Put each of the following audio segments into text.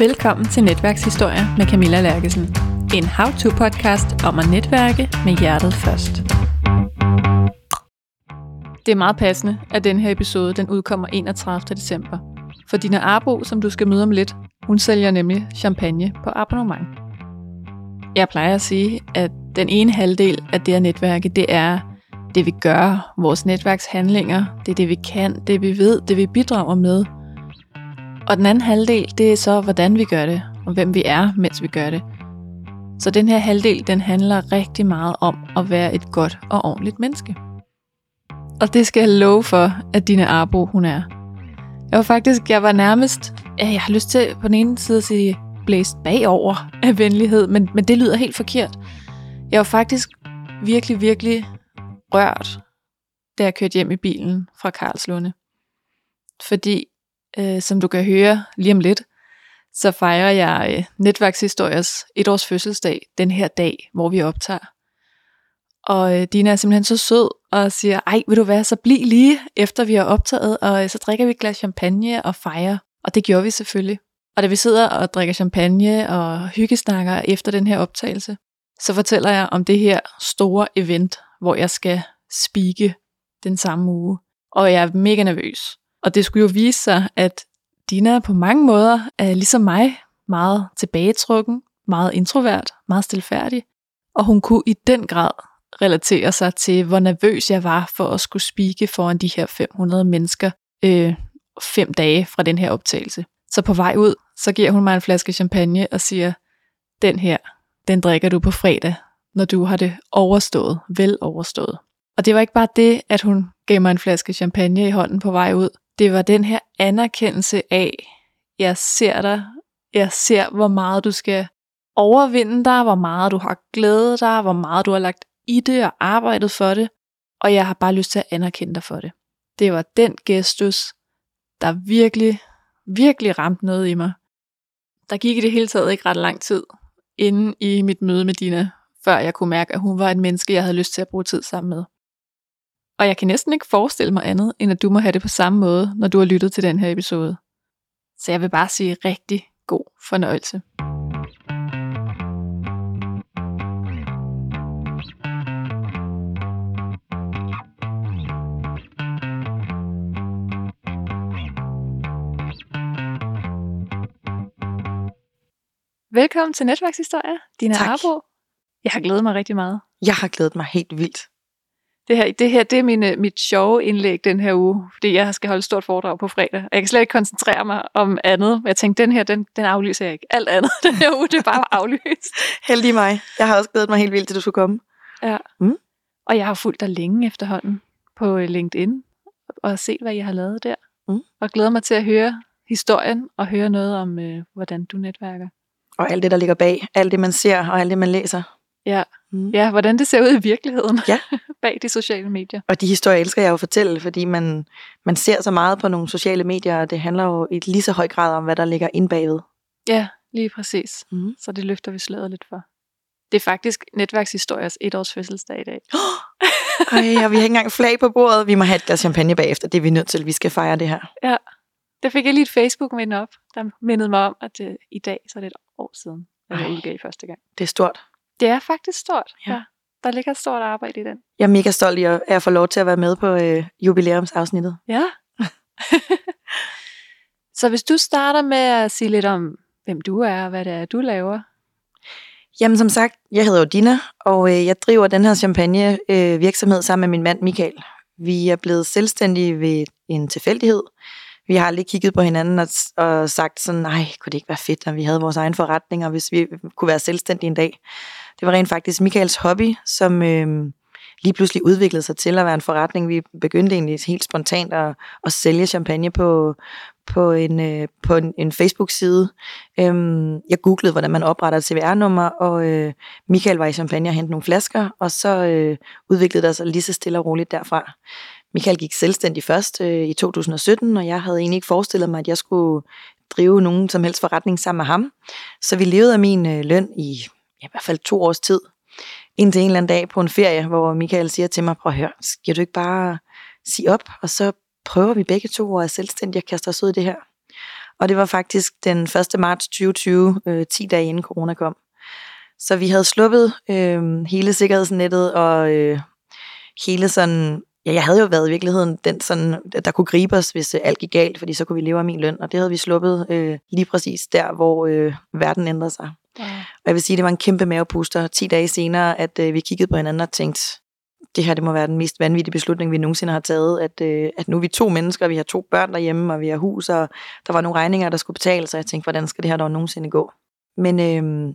Velkommen til Netværkshistorier med Camilla Lærkesen. En how-to-podcast om at netværke med hjertet først. Det er meget passende, at den her episode den udkommer 31. december. For Dina Arbo, som du skal møde om lidt, hun sælger nemlig champagne på abonnement. Jeg plejer at sige, at den ene halvdel af det at netværke, det er det vi gør, vores netværkshandlinger, det er det vi kan, det vi ved, det vi bidrager med – og den anden halvdel, det er så, hvordan vi gør det, og hvem vi er, mens vi gør det. Så den her halvdel, den handler rigtig meget om at være et godt og ordentligt menneske. Og det skal jeg love for, at dine Arbo, hun er. Jeg var faktisk, jeg var nærmest, jeg har lyst til på den ene side at sige, blæst bagover af venlighed, men, men det lyder helt forkert. Jeg var faktisk virkelig, virkelig rørt, da jeg kørte hjem i bilen fra Karlslunde. Fordi øh, som du kan høre lige om lidt, så fejrer jeg øh, Netværkshistoriers et års fødselsdag den her dag, hvor vi optager. Og øh, Dina er simpelthen så sød og siger, ej, vil du være, så bliv lige efter vi har optaget, og øh, så drikker vi et glas champagne og fejrer. Og det gjorde vi selvfølgelig. Og da vi sidder og drikker champagne og hyggesnakker efter den her optagelse, så fortæller jeg om det her store event, hvor jeg skal spike den samme uge. Og jeg er mega nervøs. Og det skulle jo vise sig, at Dina på mange måder er ligesom mig, meget tilbagetrukken, meget introvert, meget stilfærdig. Og hun kunne i den grad relatere sig til, hvor nervøs jeg var for at skulle spike foran de her 500 mennesker øh, fem dage fra den her optagelse. Så på vej ud, så giver hun mig en flaske champagne og siger, den her, den drikker du på fredag, når du har det overstået, vel overstået. Og det var ikke bare det, at hun gav mig en flaske champagne i hånden på vej ud det var den her anerkendelse af, jeg ser dig, jeg ser, hvor meget du skal overvinde dig, hvor meget du har glædet dig, hvor meget du har lagt i det og arbejdet for det, og jeg har bare lyst til at anerkende dig for det. Det var den gestus, der virkelig, virkelig ramte noget i mig. Der gik i det hele taget ikke ret lang tid, inden i mit møde med Dina, før jeg kunne mærke, at hun var et menneske, jeg havde lyst til at bruge tid sammen med. Og jeg kan næsten ikke forestille mig andet, end at du må have det på samme måde, når du har lyttet til den her episode. Så jeg vil bare sige rigtig god fornøjelse. Velkommen til Netværkshistorie, Dina tak. Arbo. Jeg har glædet mig rigtig meget. Jeg har glædet mig helt vildt. Det her, det her det er mine, mit sjove indlæg den her uge, fordi jeg skal holde et stort foredrag på fredag. Og jeg kan slet ikke koncentrere mig om andet. Jeg tænkte, den her, den, den aflyser jeg ikke. Alt andet den her uge, det er bare aflyst. Heldig mig. Jeg har også glædet mig helt vildt til, du skulle komme. Ja. Mm. Og jeg har fulgt dig længe efterhånden på LinkedIn, og set, hvad jeg har lavet der. Mm. Og glæder mig til at høre historien, og høre noget om, øh, hvordan du netværker. Og alt det, der ligger bag. Alt det, man ser, og alt det, man læser. Ja, mm. ja hvordan det ser ud i virkeligheden ja. bag de sociale medier. Og de historier elsker jeg jo at fortælle, fordi man, man ser så meget på nogle sociale medier, og det handler jo i lige så høj grad om, hvad der ligger ind bagved. Ja, lige præcis. Mm. Så det løfter vi sløret lidt for. Det er faktisk netværkshistoriers et års fødselsdag i dag. Ej, og vi har ikke engang flag på bordet. Vi må have et glas champagne bagefter. Det er vi nødt til. Vi skal fejre det her. Ja, det fik jeg lige et Facebook-minde op, der mindede mig om, at uh, i dag så er det et år siden, at jeg udgav første gang. Det er stort. Det er faktisk stort. Ja. ja. Der ligger et stort arbejde i den. Jeg er mega stolt at, at få lov til at være med på øh, jubilæumsafsnittet. Ja. så hvis du starter med at sige lidt om, hvem du er og hvad det er, du laver. Jamen som sagt, jeg hedder Dina, og øh, jeg driver den her champagne øh, virksomhed sammen med min mand Michael. Vi er blevet selvstændige ved en tilfældighed. Vi har aldrig kigget på hinanden og, og sagt sådan, nej, kunne det ikke være fedt, at vi havde vores egen forretning, og hvis vi øh, kunne være selvstændige en dag. Det var rent faktisk Michaels hobby, som øh, lige pludselig udviklede sig til at være en forretning. Vi begyndte egentlig helt spontant at, at sælge champagne på, på en, øh, på en, en Facebook-side. Øhm, jeg googlede, hvordan man opretter et CVR-nummer, og øh, Michael var i champagne og hentede nogle flasker, og så øh, udviklede der sig lige så stille og roligt derfra. Michael gik selvstændig først øh, i 2017, og jeg havde egentlig ikke forestillet mig, at jeg skulle drive nogen som helst forretning sammen med ham. Så vi levede af min øh, løn i ja, i hvert fald to års tid. Indtil en eller anden dag på en ferie, hvor Michael siger til mig, prøv at høre, skal du ikke bare sige op, og så prøver vi begge to at være selvstændige og kaste os ud i det her. Og det var faktisk den 1. marts 2020, øh, 10 dage inden corona kom. Så vi havde sluppet øh, hele sikkerhedsnettet og øh, hele sådan... Ja, jeg havde jo været i virkeligheden den, sådan, der kunne gribe os, hvis øh, alt gik galt, fordi så kunne vi leve af min løn. Og det havde vi sluppet øh, lige præcis der, hvor øh, verden ændrede sig. Ja. Og jeg vil sige, det var en kæmpe mavepuster 10 dage senere, at øh, vi kiggede på hinanden og tænkte, det her det må være den mest vanvittige beslutning, vi nogensinde har taget, at, øh, at nu er vi to mennesker, vi har to børn derhjemme, og vi har hus, og der var nogle regninger, der skulle betales, og jeg tænkte, hvordan skal det her dog nogensinde gå? Men øh,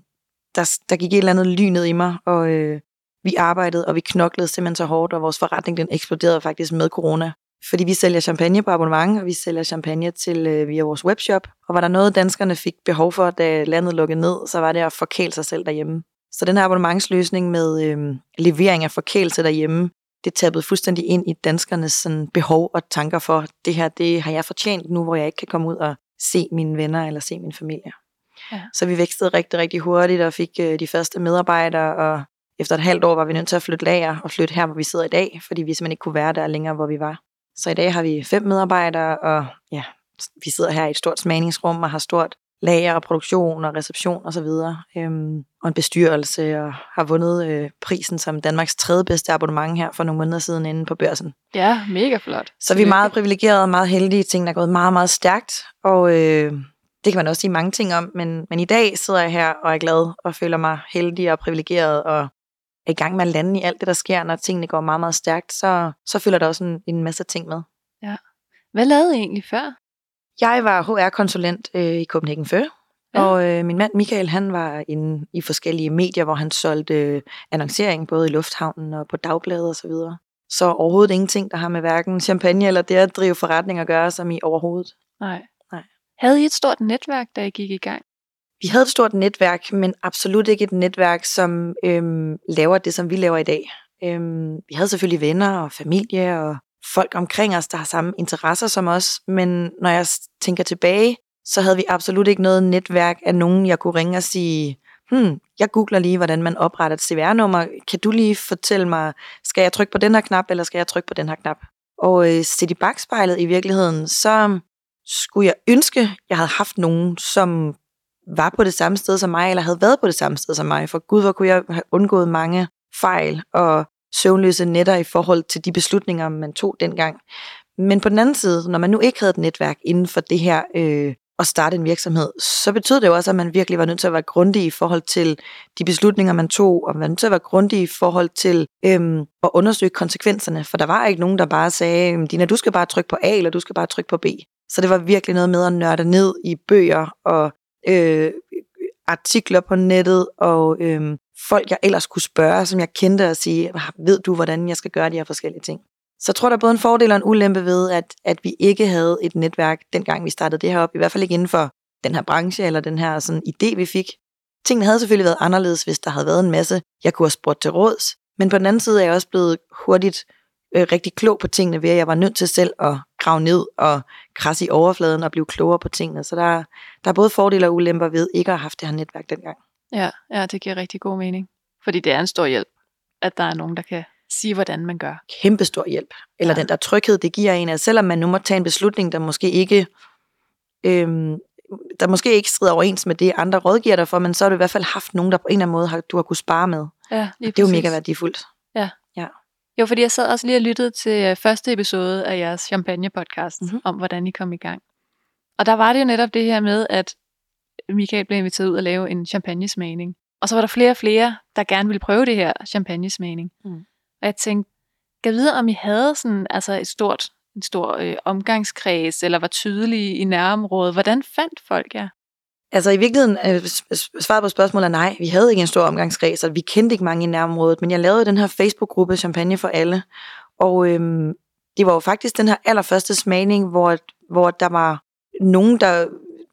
der, der gik et eller andet lyn ned i mig, og øh, vi arbejdede, og vi knoklede simpelthen så hårdt, og vores forretning den eksploderede faktisk med corona. Fordi vi sælger champagne på abonnement, og vi sælger champagne til øh, via vores webshop. Og var der noget, danskerne fik behov for, da landet lukkede ned, så var det at forkæle sig selv derhjemme. Så den her abonnementsløsning med øh, levering af forkælelse derhjemme, det tabbede fuldstændig ind i danskernes sådan, behov og tanker for, det her det har jeg fortjent nu, hvor jeg ikke kan komme ud og se mine venner eller se min familie. Ja. Så vi vækstede rigtig, rigtig hurtigt og fik øh, de første medarbejdere, og efter et halvt år var vi nødt til at flytte lager og flytte her, hvor vi sidder i dag, fordi vi simpelthen ikke kunne være der længere, hvor vi var. Så i dag har vi fem medarbejdere, og ja, vi sidder her i et stort smagningsrum og har stort lager og produktion og reception osv. Og, øhm, og en bestyrelse og har vundet øh, prisen som Danmarks tredje bedste abonnement her for nogle måneder siden inde på børsen. Ja, mega flot. Så vi er meget privilegerede og meget heldige. Tingene er gået meget, meget stærkt, og øh, det kan man også sige mange ting om, men, men i dag sidder jeg her og er glad og føler mig heldig og privilegeret og er i gang med at lande i alt det, der sker, når tingene går meget, meget stærkt, så, så følger der også en, en masse ting med. Ja. Hvad lavede I egentlig før? Jeg var HR-konsulent øh, i Copenhagen Før, ja. og øh, min mand Michael, han var inde i forskellige medier, hvor han solgte øh, annoncering, både i lufthavnen og på dagbladet og så videre. Så overhovedet ingenting, der har med hverken champagne eller det at drive forretning at gøre, som i overhovedet. Nej. Nej. Havde I et stort netværk, da I gik i gang? Vi havde et stort netværk, men absolut ikke et netværk, som øhm, laver det, som vi laver i dag. Øhm, vi havde selvfølgelig venner og familie og folk omkring os, der har samme interesser som os, men når jeg tænker tilbage, så havde vi absolut ikke noget netværk af nogen, jeg kunne ringe og sige, hmm, jeg googler lige, hvordan man opretter et CVR-nummer. Kan du lige fortælle mig, skal jeg trykke på den her knap, eller skal jeg trykke på den her knap? Og øh, set i bagspejlet i virkeligheden, så skulle jeg ønske, jeg havde haft nogen, som var på det samme sted som mig, eller havde været på det samme sted som mig. For gud, hvor kunne jeg have undgået mange fejl og søvnløse netter i forhold til de beslutninger, man tog dengang. Men på den anden side, når man nu ikke havde et netværk inden for det her øh, at starte en virksomhed, så betød det jo også, at man virkelig var nødt til at være grundig i forhold til de beslutninger, man tog, og man var nødt til at være grundig i forhold til øhm, at undersøge konsekvenserne, for der var ikke nogen, der bare sagde, Dina, du skal bare trykke på A, eller du skal bare trykke på B. Så det var virkelig noget med at nørde ned i bøger og øh, artikler på nettet og øh, folk, jeg ellers kunne spørge, som jeg kendte og sige, ved du, hvordan jeg skal gøre de her forskellige ting? Så jeg tror, der er både en fordel og en ulempe ved, at, at vi ikke havde et netværk, dengang vi startede det her op, i hvert fald ikke inden for den her branche eller den her sådan, idé, vi fik. Tingene havde selvfølgelig været anderledes, hvis der havde været en masse, jeg kunne have spurgt til råds. Men på den anden side er jeg også blevet hurtigt øh, rigtig klog på tingene, ved at jeg var nødt til selv at grave ned og krasse i overfladen og blive klogere på tingene. Så der, der er både fordele og ulemper ved ikke at have haft det her netværk dengang. Ja, ja, det giver rigtig god mening. Fordi det er en stor hjælp, at der er nogen, der kan sige, hvordan man gør. Kæmpe stor hjælp. Eller ja. den der tryghed, det giver en, at selvom man nu må tage en beslutning, der måske ikke øhm, der måske ikke strider overens med det, andre rådgiver dig for, men så har du i hvert fald haft nogen, der på en eller anden måde har, du har kunne spare med. Ja, lige det er jo mega værdifuldt. Jo, fordi jeg sad også lige og lyttede til øh, første episode af jeres champagne-podcast, mm-hmm. om hvordan I kom i gang. Og der var det jo netop det her med, at Michael blev inviteret ud og lave en champagnesmagning. Og så var der flere og flere, der gerne ville prøve det her champagnesmagning. Mm. Og jeg tænkte, kan vide, om I havde sådan, altså et stort, en stor øh, omgangskreds, eller var tydelige i nærområdet. Hvordan fandt folk jer? Altså i virkeligheden, øh, svaret på spørgsmålet er nej. Vi havde ikke en stor omgangskreds, og vi kendte ikke mange i nærområdet, men jeg lavede den her Facebook-gruppe Champagne for alle, og øhm, det var jo faktisk den her allerførste smagning, hvor, hvor der var nogen, der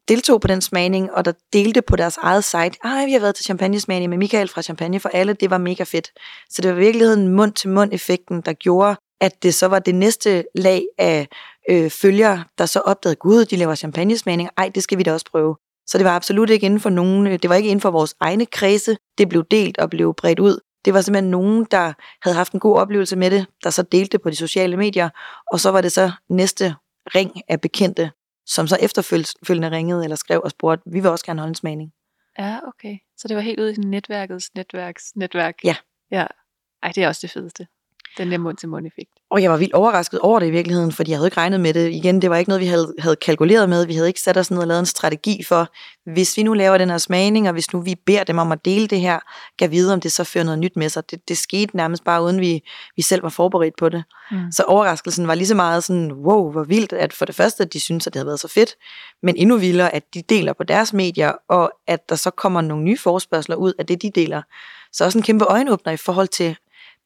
deltog på den smagning, og der delte på deres eget site, ej, vi har været til champagnesmagning med Michael fra Champagne for alle, det var mega fedt. Så det var i virkeligheden mund-til-mund-effekten, der gjorde, at det så var det næste lag af øh, følgere, der så opdagede, gud, de laver champagnesmagning, ej, det skal vi da også prøve. Så det var absolut ikke inden for nogen, øh, det var ikke inden for vores egne kredse, det blev delt og blev bredt ud. Det var simpelthen nogen, der havde haft en god oplevelse med det, der så delte det på de sociale medier, og så var det så næste ring af bekendte, som så efterfølgende ringede eller skrev og spurgte, vi vil også gerne holde en smagning. Ja, okay. Så det var helt ude i netværkets netværks netværk. Ja. Ja. Ej, det er også det fedeste. Den der mund-til-mund-effekt. Og jeg var vildt overrasket over det i virkeligheden, fordi jeg havde ikke regnet med det. Igen, det var ikke noget, vi havde, havde kalkuleret med. Vi havde ikke sat os ned og lavet en strategi for, hvis vi nu laver den her smagning, og hvis nu vi beder dem om at dele det her, kan vide, om det så fører noget nyt med sig. Det, det skete nærmest bare, uden vi, vi selv var forberedt på det. Mm. Så overraskelsen var lige så meget sådan, wow, hvor vildt, at for det første, at de synes, at det havde været så fedt, men endnu vildere, at de deler på deres medier, og at der så kommer nogle nye forspørgseler ud af det, de deler. Så også en kæmpe øjenåbner i forhold til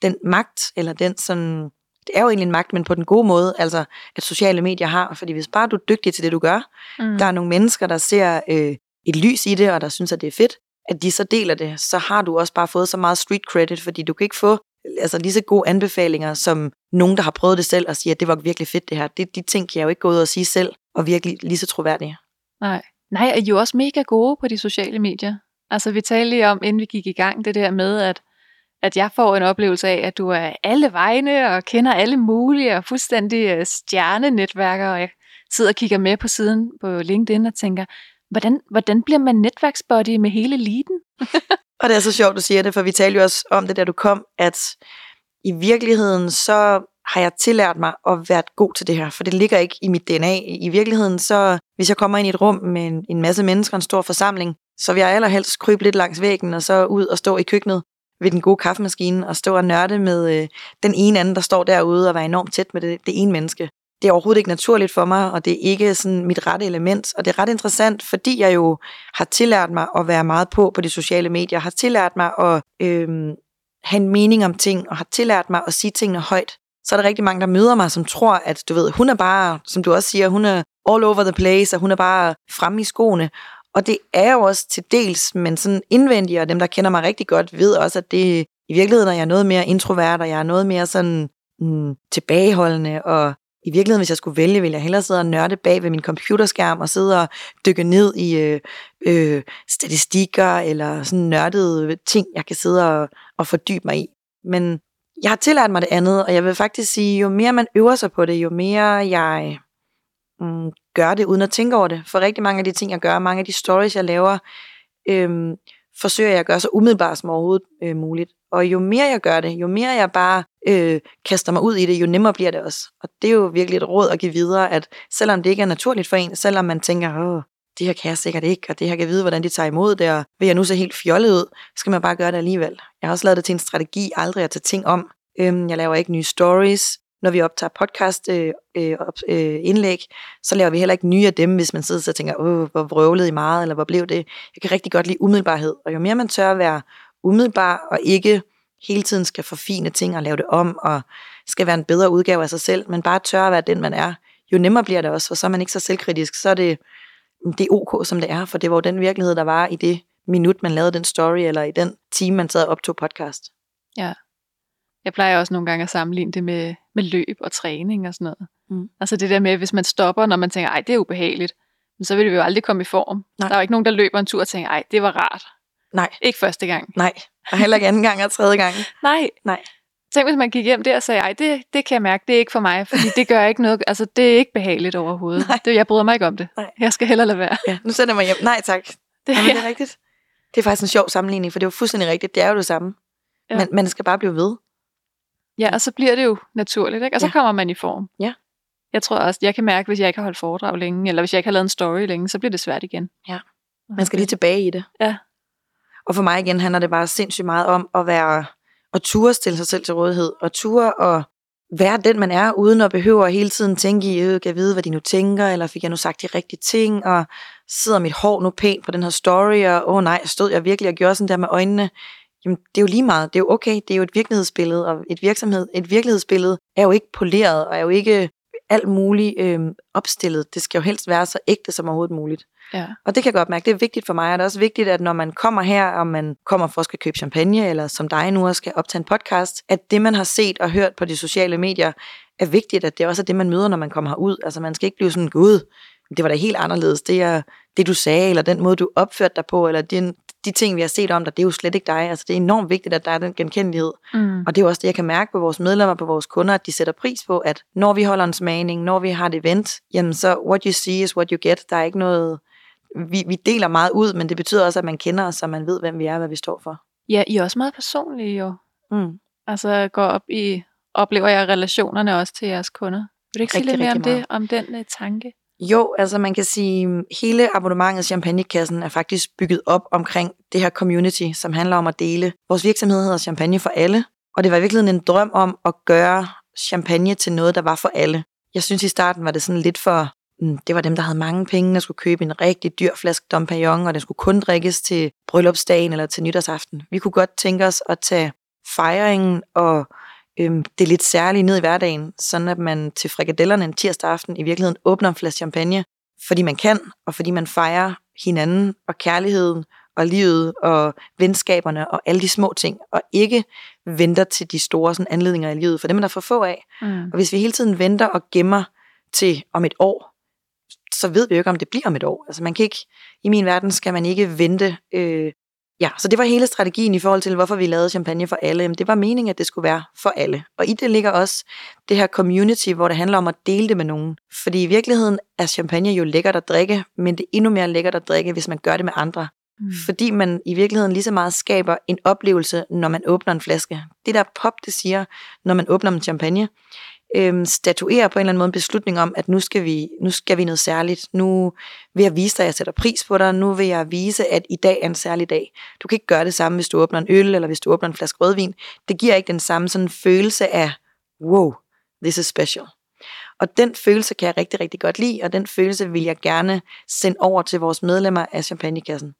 den magt, eller den sådan, det er jo egentlig en magt, men på den gode måde, altså at sociale medier har, fordi hvis bare du er dygtig til det, du gør, Mm. der er nogle mennesker, der ser øh, et lys i det, og der synes, at det er fedt, at de så deler det, så har du også bare fået så meget street credit, fordi du kan ikke få altså lige så gode anbefalinger, som nogen, der har prøvet det selv, og siger, at det var virkelig fedt det her. Det, de ting kan jeg jo ikke gå ud og sige selv, og virkelig lige så troværdige. Nej. Nej, er jo også mega gode på de sociale medier. Altså, vi talte lige om, inden vi gik i gang, det der med, at, at jeg får en oplevelse af, at du er alle vegne og kender alle mulige og fuldstændig øh, stjernenetværker, og jeg sidder og kigger med på siden på LinkedIn og tænker, hvordan, hvordan bliver man netværksbody med hele eliten? Og det er så sjovt, du siger det, for vi talte jo også om det, da du kom, at i virkeligheden så har jeg tillært mig at være god til det her, for det ligger ikke i mit DNA. I virkeligheden så, hvis jeg kommer ind i et rum med en, en masse mennesker, en stor forsamling, så vil jeg allerhelst krybe lidt langs væggen, og så ud og stå i køkkenet ved den gode kaffemaskine, og stå og nørde med øh, den ene anden, der står derude, og være enormt tæt med det, det ene menneske. Det er overhovedet ikke naturligt for mig, og det er ikke sådan mit rette element. Og det er ret interessant, fordi jeg jo har tillært mig at være meget på på de sociale medier, har tillært mig at øh, have en mening om ting, og har tillært mig at sige tingene højt. Så er der rigtig mange, der møder mig, som tror, at du ved, hun er bare, som du også siger, hun er all over the place, og hun er bare fremme i skoene. Og det er jo også til dels, men sådan indvendigt, og dem, der kender mig rigtig godt, ved også, at det i virkeligheden er jeg noget mere introvert, og jeg er noget mere sådan mm, tilbageholdende, og i virkeligheden, hvis jeg skulle vælge, ville jeg hellere sidde og nørde bag ved min computerskærm og sidde og dykke ned i øh, øh, statistikker eller sådan nørdede ting, jeg kan sidde og, og fordybe mig i. Men jeg har tillært mig det andet, og jeg vil faktisk sige, jo mere man øver sig på det, jo mere jeg mm, gør det uden at tænke over det. For rigtig mange af de ting, jeg gør, mange af de stories, jeg laver, øhm, forsøger jeg at gøre så umiddelbart som overhovedet øh, muligt. Og jo mere jeg gør det, jo mere jeg bare øh, kaster mig ud i det, jo nemmere bliver det også. Og det er jo virkelig et råd at give videre, at selvom det ikke er naturligt for en, selvom man tænker, åh, det her kan jeg sikkert ikke, og det her kan jeg vide, hvordan de tager imod det, og vil jeg nu se helt fjollet ud, skal man bare gøre det alligevel. Jeg har også lavet det til en strategi, aldrig at tage ting om. Øhm, jeg laver ikke nye stories. Når vi optager podcast øh, øh, øh, indlæg, så laver vi heller ikke nye af dem, hvis man sidder og tænker, åh, hvor vrøvlede I meget, eller hvor blev det? Jeg kan rigtig godt lide umiddelbarhed, og jo mere man tør at være umiddelbar, og ikke hele tiden skal forfine ting og lave det om, og skal være en bedre udgave af sig selv, men bare tør at være den, man er, jo nemmere bliver det også, for så er man ikke så selvkritisk, så er det, det er ok, som det er, for det var jo den virkelighed, der var i det minut, man lavede den story, eller i den time, man sad og optog podcast. Ja. Jeg plejer også nogle gange at sammenligne det med, med løb og træning og sådan noget. Mm. Altså det der med, hvis man stopper, når man tænker, ej, det er ubehageligt, men så vil det jo aldrig komme i form. Nej. Der er jo ikke nogen, der løber en tur og tænker, ej, det var rart. Nej, Ikke første gang. nej, og heller ikke anden gang og tredje gang. Nej. Nej. Tænk, hvis man gik hjem der og sagde, ej, det, det kan jeg mærke, det er ikke for mig, fordi det gør ikke noget, altså det er ikke behageligt overhovedet. Nej. Det, jeg bryder mig ikke om det. Nej. Jeg skal hellere lade være. Ja, nu sender jeg mig hjem. Nej tak. Det, Jamen, det er rigtigt. Det er faktisk en sjov sammenligning, for det er jo fuldstændig rigtigt. Det er jo det samme. Ja. Ja. Men man skal bare blive ved. Ja, og så bliver det jo naturligt, ikke? og så Ja. kommer man i form. Ja. Jeg tror også, jeg kan mærke, hvis jeg ikke har holdt foredrag længe, eller hvis jeg ikke har lavet en story længe, så bliver det svært igen. Ja. Man skal lige tilbage i det. Ja. Og for mig igen handler det bare sindssygt meget om at være, at ture stille sig selv til rådighed, og ture og være den, man er, uden at behøve at hele tiden tænke i, øh, kan jeg vide, hvad de nu tænker, eller fik jeg nu sagt de rigtige ting, og sidder mit hår nu pænt på den her story, og åh oh, nej, stod jeg virkelig og gjorde sådan der med øjnene. Jamen, det er jo lige meget. Det er jo okay. Det er jo et virkelighedsbillede, og et virksomhed, et virkelighedsbillede er jo ikke poleret, og er jo ikke alt muligt øh, opstillet. Det skal jo helst være så ægte som overhovedet muligt. Ja. Og det kan jeg godt mærke, det er vigtigt for mig, og det er også vigtigt, at når man kommer her, og man kommer for at skal købe champagne, eller som dig nu også skal optage en podcast, at det, man har set og hørt på de sociale medier, er vigtigt, at det også er det, man møder, når man kommer herud. Altså man skal ikke blive sådan, gud, det var da helt anderledes, det, er, det du sagde, eller den måde, du opførte dig på, eller din, de ting, vi har set om dig, det er jo slet ikke dig. Altså, det er enormt vigtigt, at der er den genkendelighed. Mm. Og det er jo også det, jeg kan mærke på vores medlemmer, på vores kunder, at de sætter pris på, at når vi holder en smagning, når vi har et event, jamen så what you see is what you get. Der er ikke noget... Vi, vi deler meget ud, men det betyder også, at man kender os, så man ved, hvem vi er, og hvad vi står for. Ja, I er også meget personlige jo. Mm. Altså går op i, oplever jeg relationerne også til jeres kunder. Vil du ikke sige Rigtig, lidt mere om det, om den uh, tanke? Jo, altså man kan sige, hele abonnementet Champagnekassen er faktisk bygget op omkring det her community, som handler om at dele. Vores virksomhed hedder Champagne for alle, og det var i virkeligheden en drøm om at gøre champagne til noget, der var for alle. Jeg synes i starten var det sådan lidt for, mm, det var dem, der havde mange penge, der skulle købe en rigtig dyr flaske Dom Perignon, og den skulle kun drikkes til bryllupsdagen eller til nytårsaften. Vi kunne godt tænke os at tage fejringen og øhm, det lidt særlige ned i hverdagen, sådan at man til frikadellerne en tirsdag aften i virkeligheden åbner en flaske champagne, fordi man kan, og fordi man fejrer hinanden og kærligheden og livet og venskaberne og alle de små ting, og ikke venter til de store sådan, anledninger i livet, for dem er der for få af. Mm. Og hvis vi hele tiden venter og gemmer til om et år, så ved vi jo ikke, om det bliver om et år. Altså man kan ikke, i min verden skal man ikke vente. Øh, ja, så det var hele strategien i forhold til, hvorfor vi lavede champagne for alle. Jamen, det var meningen, at det skulle være for alle. Og i det ligger også det her community, hvor det handler om at dele det med nogen. Fordi i virkeligheden er champagne jo lækkert at drikke, men det er endnu mere lækkert at drikke, hvis man gør det med andre. Mm. Fordi man i virkeligheden lige så meget skaber en oplevelse, når man åbner en flaske. Det der pop, det siger, når man åbner en champagne, øhm, statuere på en eller anden måde en beslutning om, at nu skal, vi, nu skal vi noget særligt. Nu vil jeg vise dig, at jeg sætter pris på dig. Nu vil jeg vise, at i dag er en særlig dag. Du kan ikke gøre det samme, hvis du åbner en øl, eller hvis du åbner en flaske rødvin. Det giver ikke den samme sådan følelse af, wow, this is special. Og den følelse kan jeg rigtig, rigtig godt lide, og den følelse vil jeg gerne sende over til vores medlemmer af Champagnekassen.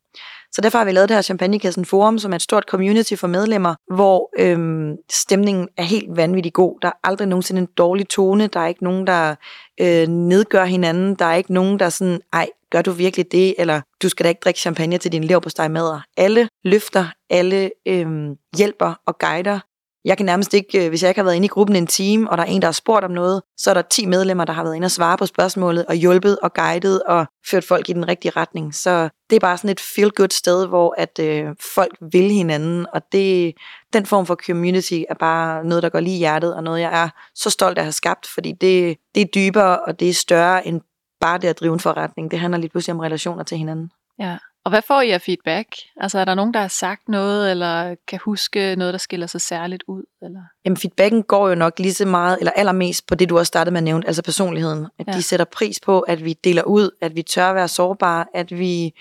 Så derfor har vi lavet det her Champagnekassen Forum, som er et stort community for medlemmer, hvor øhm, stemningen er helt vanvittig god. Der er aldrig nogensinde en dårlig tone. Der er ikke nogen, der øh, nedgør hinanden. Der er ikke nogen, der er sådan, ej, gør du virkelig det? Eller du skal da ikke drikke champagne til din leverpostej. Alle løfter, alle øhm, hjælper og guider. Jeg kan nærmest ikke, øh, hvis jeg ikke har været inde i gruppen en time, og der er en, der har spurgt om noget, så er der 10 medlemmer, der har været inde og svare på spørgsmålet, og hjulpet og guidet og ført folk i den rigtige retning. Så det er bare sådan et feel-good sted, hvor at øh, folk vil hinanden, og det, den form for community er bare noget, der går lige i hjertet, og noget, jeg er så stolt af at have skabt, fordi det, det er dybere, og det er større end bare det at drive en forretning. Det handler lige pludselig om relationer til hinanden. Ja. Og hvad får I af feedback? Altså er der nogen, der har sagt noget, eller kan huske noget, der skiller sig særligt ud? Eller? Jamen feedbacken går jo nok lige så meget, eller allermest på det, du også startede med at nævne, altså personligheden. At Ja. de sætter pris på, at vi deler ud, at vi tør være sårbare, at vi,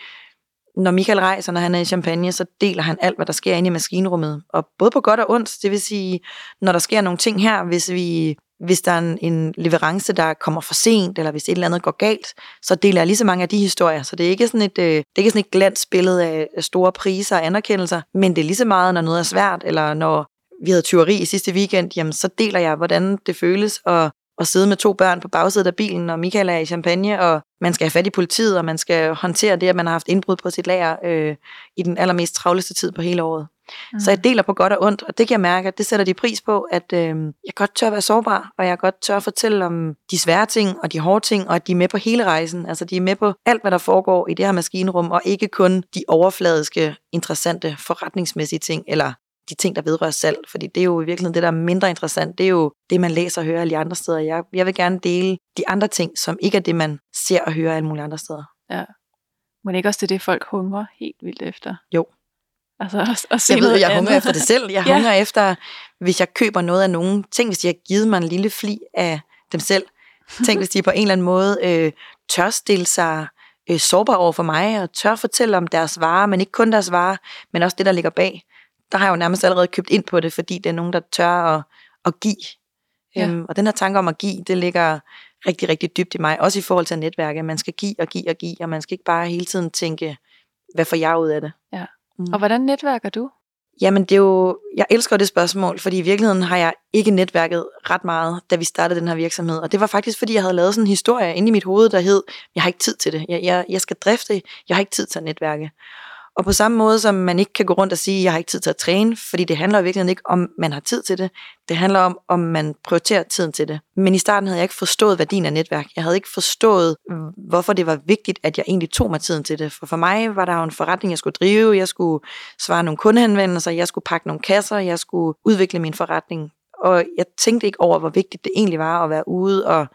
når Michael rejser, når han er i Champagne, så deler han alt, hvad der sker inde i maskinrummet. Og både på godt og ondt, det vil sige, når der sker nogle ting her, hvis vi hvis der er en, en leverance, der kommer for sent, eller hvis et eller andet går galt, så deler jeg lige så mange af de historier. Så det er ikke sådan et, øh, det er ikke sådan et glansbillede af af store priser og anerkendelser, men det er lige så meget, når noget er svært, eller når vi havde tyveri i sidste weekend, jamen så deler jeg, hvordan det føles at, at sidde med to børn på bagsædet af bilen, og Michael er i champagne, og man skal have fat i politiet, og man skal håndtere det, at man har haft indbrud på sit lager øh, i den allermest travleste tid på hele året. Mm. Så jeg deler på godt og ondt, og det kan jeg mærke, at det sætter de pris på, at øh, jeg godt tør være sårbar, og jeg godt tør fortælle om de svære ting og de hårde ting, og at de er med på hele rejsen. Altså de er med på alt, hvad der foregår i det her maskinrum, og ikke kun de overfladiske, interessante, forretningsmæssige ting, eller de ting, der vedrører salg, fordi det er jo i virkeligheden det, der er mindre interessant. Det er jo det, man læser og hører alle de andre steder. Jeg, jeg vil gerne dele de andre ting, som ikke er det, man ser og hører alle mulige andre steder. Men ikke også det, det folk hungrer helt vildt efter? Jo. Altså at, at se Jeg ved, jeg hungrer andet. efter det selv. Jeg Ja. hungrer efter, hvis jeg køber noget af nogen. Tænk, hvis de har givet mig en lille fli af dem selv. Tænk, hvis de på en eller anden måde øh, tør stille sig øh, sårbare over for mig, og tør fortælle om deres varer, men ikke kun deres varer, men også det, der ligger bag. Der har jeg jo nærmest allerede købt ind på det, fordi det er nogen, der tør at, at give. Ja. Ja. Øhm, og den her tanke om at give, det ligger rigtig, rigtig dybt i mig. Også i forhold til netværket. Man skal give og give og give, og man skal ikke bare hele tiden tænke, hvad får jeg ud af det? Og hvordan netværker du? Jamen, det er jo, jeg elsker det spørgsmål, fordi i virkeligheden har jeg ikke netværket ret meget, da vi startede den her virksomhed. Og det var faktisk, fordi jeg havde lavet sådan en historie inde i mit hoved, der hed, jeg har ikke tid til det. Jeg, jeg, jeg skal drifte, jeg har ikke tid til at netværke. Og på samme måde, som man ikke kan gå rundt og sige, jeg har ikke tid til at træne, fordi det handler i virkelig ikke om, man har tid til det. Det handler om, om man prioriterer tiden til det. Men i starten havde jeg ikke forstået værdien af netværk. Jeg havde ikke forstået, hvorfor det var vigtigt, at jeg egentlig tog mig tiden til det. For for mig var der jo en forretning, jeg skulle drive. Jeg skulle svare nogle kundehenvendelser. Jeg skulle pakke nogle kasser. Jeg skulle udvikle min forretning. Og jeg tænkte ikke over, hvor vigtigt det egentlig var at være ude og,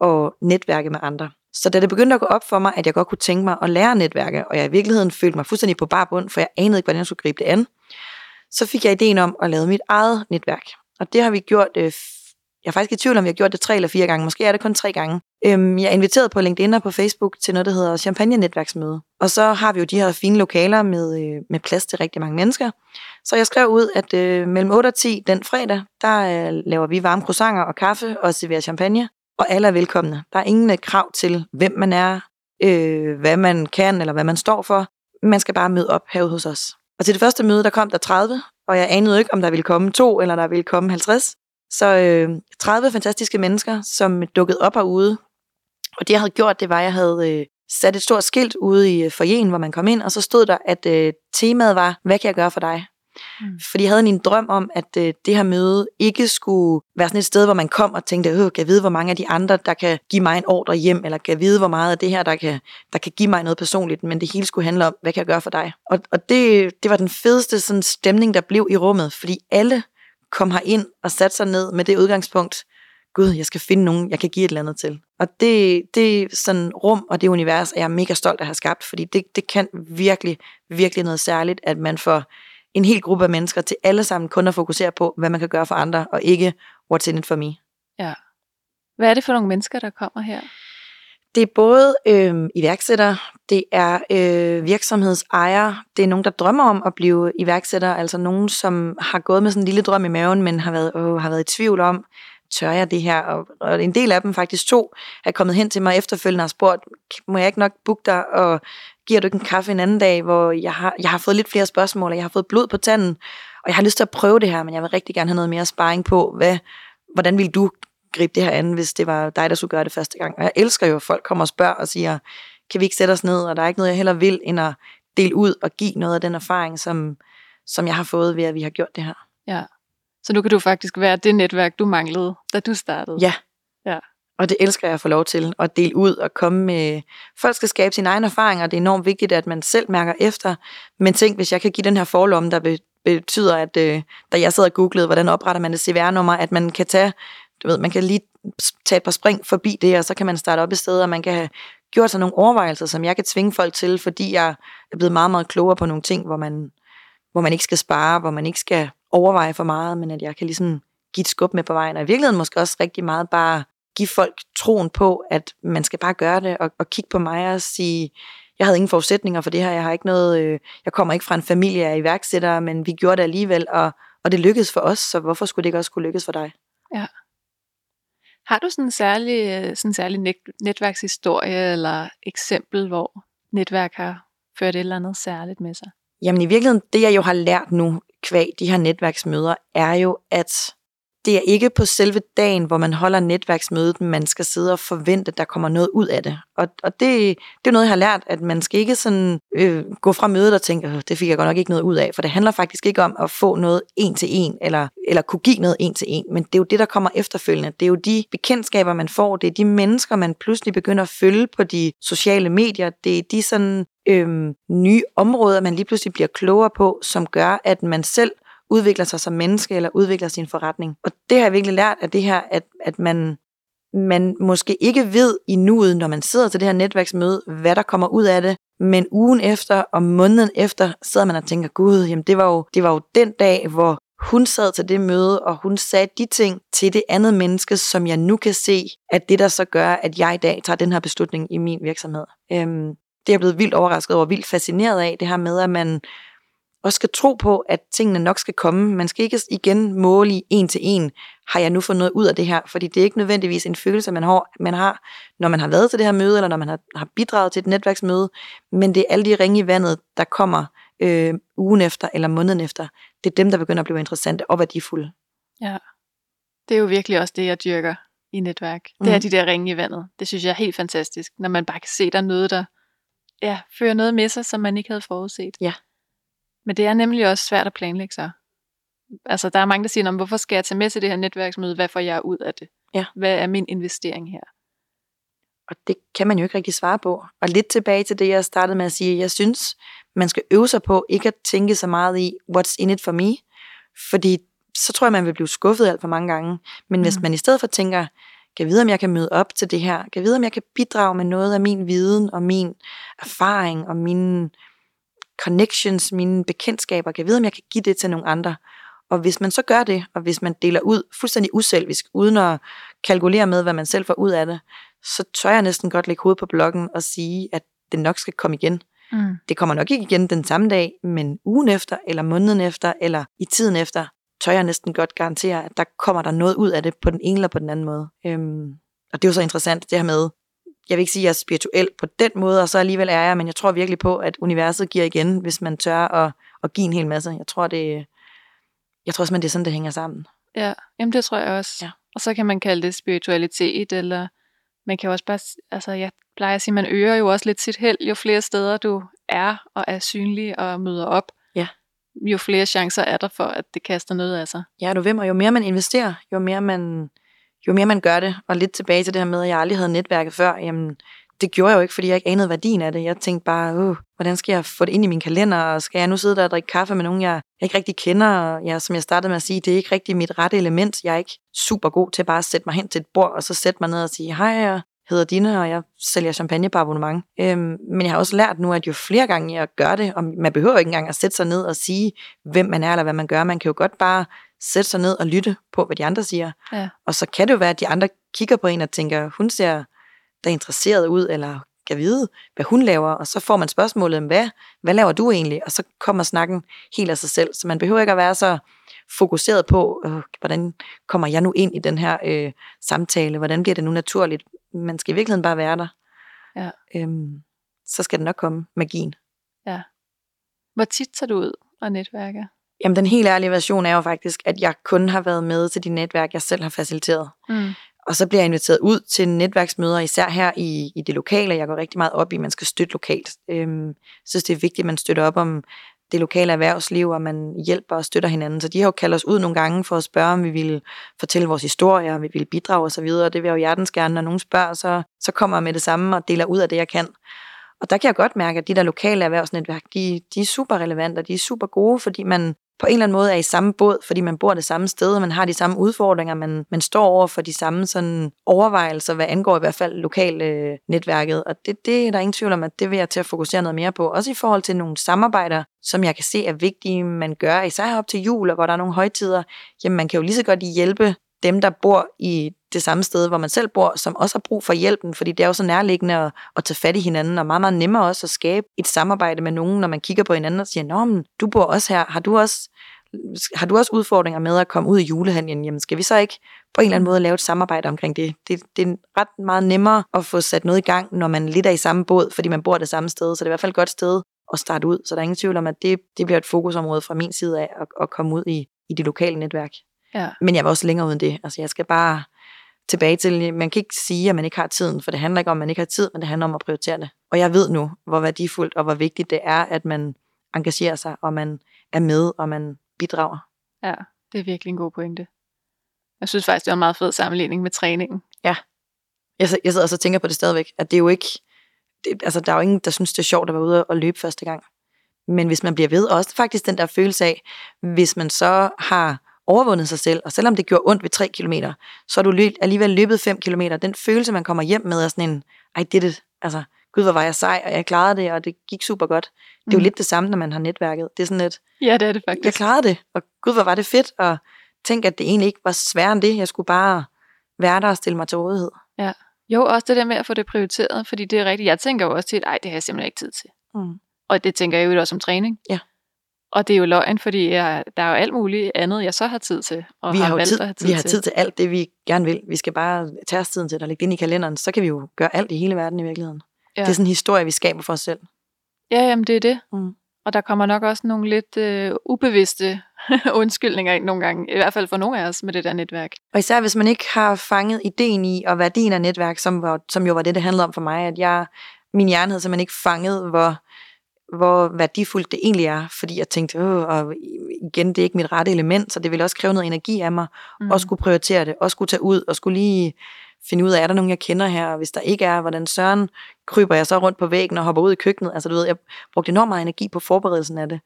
og netværke med andre. Så da det begyndte at gå op for mig, at jeg godt kunne tænke mig at lære netværke, og jeg i virkeligheden følte mig fuldstændig på bar bund, for jeg anede ikke, hvordan jeg skulle gribe det an, så fik jeg ideen om at lave mit eget netværk. Og det har vi gjort, øh, jeg er faktisk i tvivl om, jeg har gjort det tre eller fire gange, måske er det kun tre gange. Øhm, jeg er inviteret på LinkedIn og på Facebook til noget, der hedder Champagne-netværksmøde. Og så har vi jo de her fine lokaler med, øh, med plads til rigtig mange mennesker. Så jeg skrev ud, at øh, mellem 8 og 10 den fredag, der øh, laver vi varme croissanter og kaffe og serverer champagne og alle er velkomne. Der er ingen krav til, hvem man er, øh, hvad man kan, eller hvad man står for. Man skal bare møde op herude hos os. Og til det første møde, der kom der 30, og jeg anede ikke, om der ville komme to, eller der ville komme 50. Så øh, 30 fantastiske mennesker, som dukkede op herude. Og det, jeg havde gjort, det var, at jeg havde øh, sat et stort skilt ude i øh, forjen, hvor man kom ind, og så stod der, at øh, temaet var, hvad kan jeg gøre for dig? Mm. Fordi jeg havde en drøm om, at øh, det her møde ikke skulle være sådan et sted, hvor man kom og tænkte, øh, kan jeg vide, hvor mange af de andre, der kan give mig en ordre hjem, eller kan jeg vide, hvor meget af det her, der kan, der kan give mig noget personligt, men det hele skulle handle om, hvad kan jeg gøre for dig? Og, og det, det var den fedeste sådan, stemning, der blev i rummet, fordi alle kom her ind og satte sig ned med det udgangspunkt, gud, jeg skal finde nogen, jeg kan give et eller andet til. Og det, det er sådan rum og det univers, er jeg mega stolt af at have skabt, fordi det, det kan virkelig, virkelig noget særligt, at man får en hel gruppe af mennesker til alle sammen kun at fokusere på, hvad man kan gøre for andre, og ikke what's in it for me. Ja. Hvad er det for nogle mennesker, der kommer her? Det er både øh, iværksættere, det er øh, virksomhedsejere, det er nogen, der drømmer om at blive iværksættere, altså nogen, som har gået med sådan en lille drøm i maven, men har været, øh, har været i tvivl om, tør jeg det her? Og, og en del af dem, faktisk to, er kommet hen til mig efterfølgende og har spurgt, må jeg ikke nok booke dig, og giver du ikke en kaffe en anden dag, hvor jeg har, jeg har fået lidt flere spørgsmål, og jeg har fået blod på tanden, og jeg har lyst til at prøve det her, men jeg vil rigtig gerne have noget mere sparring på, hvad, hvordan vil du gribe det her an, hvis det var dig, der skulle gøre det første gang. Og jeg elsker jo, at folk kommer og spørger og siger, kan vi ikke sætte os ned, og der er ikke noget, jeg heller vil, end at dele ud og give noget af den erfaring, som, som jeg har fået ved, at vi har gjort det her. Ja. Så nu kan du faktisk være det netværk, du manglede, da du startede. Ja. ja. Og det elsker jeg at få lov til at dele ud og komme med. Folk skal skabe sine egne erfaringer, det er enormt vigtigt, at man selv mærker efter. Men tænk, hvis jeg kan give den her forlomme, der betyder, at øh, da jeg sad og googlede, hvordan opretter man et CVR-nummer, at man kan tage, du ved, man kan lige tage et par spring forbi det, og så kan man starte op i stedet, og man kan have gjort sig nogle overvejelser, som jeg kan tvinge folk til, fordi jeg er blevet meget, meget klogere på nogle ting, hvor man, hvor man ikke skal spare, hvor man ikke skal overveje for meget, men at jeg kan ligesom give et skub med på vejen. Og i virkeligheden måske også rigtig meget bare give folk troen på, at man skal bare gøre det, og, og kigge på mig og sige, jeg havde ingen forudsætninger for det her, jeg har ikke noget, øh, jeg kommer ikke fra en familie af iværksættere, men vi gjorde det alligevel, og, og det lykkedes for os, så hvorfor skulle det ikke også kunne lykkes for dig? Ja. Har du sådan en særlig, øh, sådan en særlig net- netværkshistorie eller eksempel, hvor netværk har ført et eller andet særligt med sig? Jamen i virkeligheden, det jeg jo har lært nu kvæg de her netværksmøder, er jo, at det er ikke på selve dagen, hvor man holder netværksmødet, man skal sidde og forvente, at der kommer noget ud af det. Og, og det, det er noget, jeg har lært, at man skal ikke sådan øh, gå fra mødet og tænke, det fik jeg godt nok ikke noget ud af, for det handler faktisk ikke om at få noget en til en, eller, eller kunne give noget en til en, men det er jo det, der kommer efterfølgende. Det er jo de bekendtskaber, man får, det er de mennesker, man pludselig begynder at følge på de sociale medier, det er de sådan øhm, nye områder, man lige pludselig bliver klogere på, som gør, at man selv udvikler sig som menneske, eller udvikler sin forretning. Og det har jeg virkelig lært af det her, at, at man, man måske ikke ved i nuet, når man sidder til det her netværksmøde, hvad der kommer ud af det, men ugen efter og måneden efter sidder man og tænker, gud, jamen det var jo, det var jo den dag, hvor hun sad til det møde, og hun sagde de ting til det andet menneske, som jeg nu kan se, at det der så gør, at jeg i dag tager den her beslutning i min virksomhed. Øhm, det er jeg blevet vildt overrasket over, vildt fascineret af, det her med, at man og skal tro på, at tingene nok skal komme. Man skal ikke igen måle i en til en, har jeg nu fået noget ud af det her? Fordi det er ikke nødvendigvis en følelse, man har, man har når man har været til det her møde, eller når man har, har bidraget til et netværksmøde, men det er alle de ringe i vandet, der kommer øh, ugen efter eller måneden efter. Det er dem, der begynder at blive interessante og værdifulde. Ja, det er jo virkelig også det, jeg dyrker i netværk. Det mm. er mhm. de der ringe i vandet. Det synes jeg er helt fantastisk, når man bare kan se, der er noget, der ja, fører noget med sig, som man ikke havde forudset. Ja. Men det er nemlig også svært at planlægge sig. Altså, der er mange, der siger, "Nå, men hvorfor skal jeg tage med til det her netværksmøde? Hvad får jeg ud af det? Ja. Hvad er min investering her? Og det kan man jo ikke rigtig svare på. Og lidt tilbage til det, jeg startede med at sige, jeg synes, man skal øve sig på ikke at tænke så meget i, what's in it for me? Fordi så tror jeg, man vil blive skuffet alt for mange gange. Men hvis Mm. man i stedet for tænker, kan vide, om jeg kan møde op til det her? Kan vide, om jeg kan bidrage med noget af min viden og min erfaring og mine connections, mine bekendtskaber? Kan vide, om jeg kan give det til nogle andre? Og hvis man så gør det, og hvis man deler ud fuldstændig uselvisk, uden at kalkulere med, hvad man selv får ud af det, så tør jeg næsten godt lægge hovedet på blokken og sige, at det nok skal komme igen. Mm. Det kommer nok ikke igen den samme dag, men ugen efter, eller måneden efter, eller i tiden efter, tør jeg næsten godt garantere, at der kommer der noget ud af det på den ene eller på den anden måde. Øhm, og det er jo så interessant, det her med, jeg vil ikke sige, at jeg er spirituel på den måde, og så alligevel er jeg, men jeg tror virkelig på, at universet giver igen, hvis man tør at, at give en hel masse. Jeg tror, det, jeg tror simpelthen, det er sådan, det hænger sammen. Ja, jamen det tror jeg også. Ja. Og så kan man kalde det spiritualitet, eller man kan også bare, altså jeg plejer at sige, man øger jo også lidt sit held, jo flere steder du er og er synlig og møder op, Ja. jo flere chancer er der for, at det kaster noget af sig. Ja, du mig, jo mere man investerer, jo mere man, jo mere man gør det, og lidt tilbage til det her med, at jeg aldrig havde netværket før, jamen, det gjorde jeg jo ikke, fordi jeg ikke anede værdien af det. Jeg tænkte bare, Åh, hvordan skal jeg få det ind i min kalender, og skal jeg nu sidde der og drikke kaffe med nogen, jeg, ikke rigtig kender, og jeg, som jeg startede med at sige, det er ikke rigtig mit rette element. Jeg er ikke super god til bare at sætte mig hen til et bord, og så sætte mig ned og sige, hej, jeg hedder Dine, og jeg sælger champagne på abonnement. Øhm, men jeg har også lært nu, at jo flere gange jeg gør det, og man behøver ikke engang at sætte sig ned og sige, hvem man er, eller hvad man gør. Man kan jo godt bare sætte sig ned og lytte på, hvad de andre siger. Ja. Og så kan det jo være, at de andre kigger på en og tænker, hun ser da interesseret ud, eller kan vide, hvad hun laver, og så får man spørgsmålet, hvad, hvad laver du egentlig? Og så kommer snakken helt af sig selv. Så man behøver ikke at være så fokuseret på, øh, hvordan kommer jeg nu ind i den her øh, samtale? Hvordan bliver det nu naturligt? Man skal i virkeligheden bare være der. Ja. Øhm, så skal det nok komme, magien. Hvor tit tager du ud og netværker? Jamen, den helt ærlige version er jo faktisk, at jeg kun har været med til de netværk, jeg selv har faciliteret. Mm. Og så bliver jeg inviteret ud til netværksmøder, især her i, i det lokale. Jeg går rigtig meget op i, at man skal støtte lokalt. Øhm, jeg synes, det er vigtigt, at man støtter op om det lokale erhvervsliv, og man hjælper og støtter hinanden. Så de har jo kaldt os ud nogle gange for at spørge, om vi ville fortælle vores historie, om vi ville bidrage osv. Og det vil jeg jo hjertens gerne, når nogen spørger, så, så kommer jeg med det samme og deler ud af det, jeg kan. Og der kan jeg godt mærke, at de der lokale erhvervsnetværk, de, de er super relevante, og de er super gode, fordi man på en eller anden måde er i samme båd, fordi man bor det samme sted, og man har de samme udfordringer, man, man står over for de samme sådan overvejelser, hvad angår i hvert fald lokale øh, netværket. Og det, det er der ingen tvivl om, at det vil jeg til at fokusere noget mere på. Også i forhold til nogle samarbejder, som jeg kan se er vigtige, man gør, især op til jul, og hvor der er nogle højtider. Jamen man kan jo lige så godt hjælpe dem, der bor i det samme sted, hvor man selv bor, som også har brug for hjælpen, fordi det er jo så nærliggende at, at tage fat i hinanden, og meget, meget nemmere også at skabe et samarbejde med nogen, når man kigger på hinanden og siger, Nå, men du bor også her, har du også, har du også udfordringer med at komme ud i julehandlen? Jamen skal vi så ikke på en eller anden måde lave et samarbejde omkring det? Det, det er ret meget nemmere at få sat noget i gang, når man lidt er i samme båd, fordi man bor det samme sted, så det er i hvert fald et godt sted at starte ud, så der er ingen tvivl om, at det, det bliver et fokusområde fra min side af at, at komme ud i, i det lokale netværk. Ja. Men jeg var også længere uden det. Altså jeg skal bare tilbage til, man kan ikke sige, at man ikke har tiden, for det handler ikke om, at man ikke har tid, men det handler om at prioritere det. Og jeg ved nu, hvor værdifuldt og hvor vigtigt det er, at man engagerer sig, og man er med, og man bidrager. Ja, det er virkelig en god pointe. Jeg synes faktisk, det var en meget fed sammenligning med træningen. Jeg, sid- jeg sidder også og tænker på det stadigvæk, at det er jo ikke, det, altså der er jo ingen, der synes, det er sjovt at være ude og løbe første gang. Men hvis man bliver ved, og også faktisk den der følelse af, hvis man så har overvundet sig selv, og selvom det gjorde ondt ved 3 km, så har du alligevel løbet 5 km. Den følelse, man kommer hjem med, er sådan en, I did it. Altså, gud, hvor var jeg sej, og jeg klarede det, og det gik super godt. Det er jo Mm. lidt det samme, når man har netværket. Det er sådan lidt, Ja, det er det jeg faktisk. klarede det, og gud, hvor var det fedt, og tænk, at det egentlig ikke var sværere end det. Jeg skulle bare være der og stille mig til rådighed. Jo, også det der med at få det prioriteret, fordi det er rigtigt. Jeg tænker jo også til, at ej, det har jeg simpelthen ikke tid til. Mm. Og det tænker jeg jo også om træning. Ja. Og det er jo løgn, fordi jeg, der er jo alt muligt andet, jeg så har tid til. Og vi har, jo valgt tid, at have tid vi har til. tid til alt det, vi gerne vil. Vi skal bare tage os tiden til det og lægge det ind i kalenderen. Så kan vi jo gøre alt i hele verden i virkeligheden. Ja. Det er sådan en historie, vi skaber for os selv. Ja, jamen det er det. Mm. Og der kommer nok også nogle lidt øh, ubevidste undskyldninger ind nogle gange. I hvert fald for nogle af os med det der netværk. Og især hvis man ikke har fanget ideen i og værdien af netværk, som, var, som jo var det, det handlede om for mig, at jeg min hjerne havde simpelthen ikke fanget, hvor, hvor værdifuldt det egentlig er, fordi jeg tænkte, Åh, og igen, det er ikke mit rette element, så det ville også kræve noget energi af mig, mm. og skulle prioritere det, og skulle tage ud, og skulle lige finde ud af, er der nogen, jeg kender her, og hvis der ikke er, hvordan søren kryber jeg så rundt på væggen og hopper ud i køkkenet, altså du ved, jeg brugte enormt meget energi på forberedelsen af det,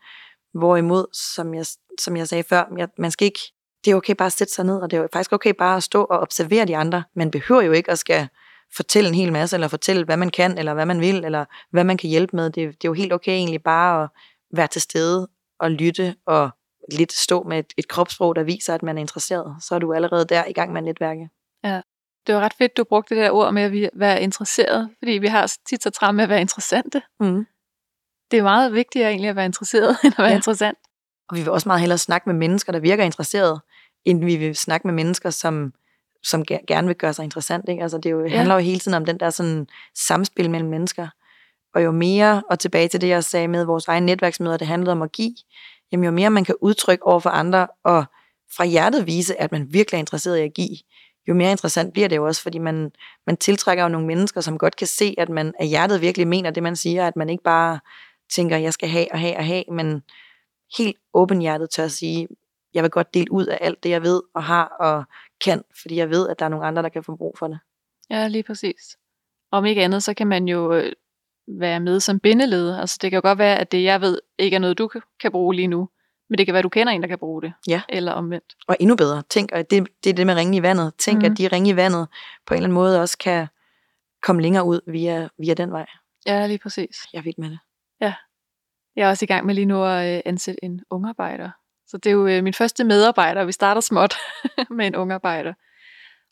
hvorimod, som jeg, som jeg sagde før, jeg, man skal ikke, det er okay bare at sætte sig ned, og det er faktisk okay bare at stå og observere de andre, man behøver jo ikke at skal fortælle en hel masse, eller fortælle, hvad man kan, eller hvad man vil, eller hvad man kan hjælpe med. Det, det er jo helt okay egentlig bare at være til stede og lytte og lidt stå med et, et kropssprog, der viser, at man er interesseret. Så er du allerede der i gang med at netværke. Ja, det var ret fedt, du brugte det der ord med at være interesseret, fordi vi har tit så travlt med at være interessante. Mm. Det er meget vigtigere egentlig at være interesseret, end at være ja. interessant. Og vi vil også meget hellere snakke med mennesker, der virker interesseret, end vi vil snakke med mennesker, som som gerne vil gøre sig interessant. Ikke? Altså, det jo, ja. handler jo hele tiden om den der sådan, samspil mellem mennesker. Og jo mere, og tilbage til det, jeg sagde med vores egen netværksmøder, det handlede om at give, jamen jo mere man kan udtrykke over for andre, og fra hjertet vise, at man virkelig er interesseret i at give, jo mere interessant bliver det jo også, fordi man, man tiltrækker jo nogle mennesker, som godt kan se, at man af hjertet virkelig mener det, man siger, at man ikke bare tænker, jeg skal have og have og have, men helt åbenhjertet tør at sige, jeg vil godt dele ud af alt det, jeg ved og har og kan, fordi jeg ved, at der er nogle andre, der kan få brug for det. Ja, lige præcis. Om ikke andet, så kan man jo øh, være med som bindeled. Altså det kan jo godt være, at det jeg ved ikke er noget, du kan bruge lige nu. Men det kan være, at du kender en, der kan bruge det. Ja. Eller omvendt. Og endnu bedre. Tænk, at det, det er det med ringe i vandet. Tænk, mm-hmm. at de ringe i vandet på en eller anden måde også kan komme længere ud via, via den vej. Ja, lige præcis. Jeg er vidt med det. Ja. Jeg er også i gang med lige nu at øh, ansætte en ungarbejder. Så det er jo øh, min første medarbejder. Vi starter småt med en ungarbejder.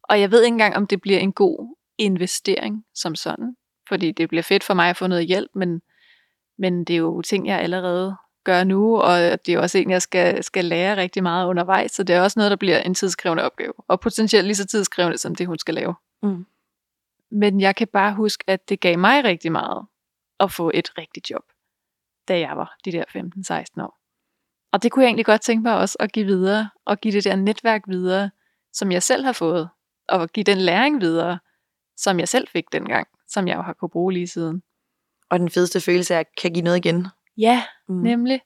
Og jeg ved ikke engang, om det bliver en god investering som sådan. Fordi det bliver fedt for mig at få noget hjælp, men, men det er jo ting, jeg allerede gør nu, og det er også en, jeg skal, skal lære rigtig meget undervejs, så det er også noget, der bliver en tidskrævende opgave, og potentielt lige så tidskrævende, som det hun skal lave. Mm. Men jeg kan bare huske, at det gav mig rigtig meget at få et rigtigt job, da jeg var de der 15-16 år. Og det kunne jeg egentlig godt tænke mig også at give videre, og give det der netværk videre, som jeg selv har fået, og give den læring videre, som jeg selv fik dengang, som jeg jo har kunne bruge lige siden. Og den fedeste følelse er, at jeg kan give noget igen. Ja, mm. nemlig.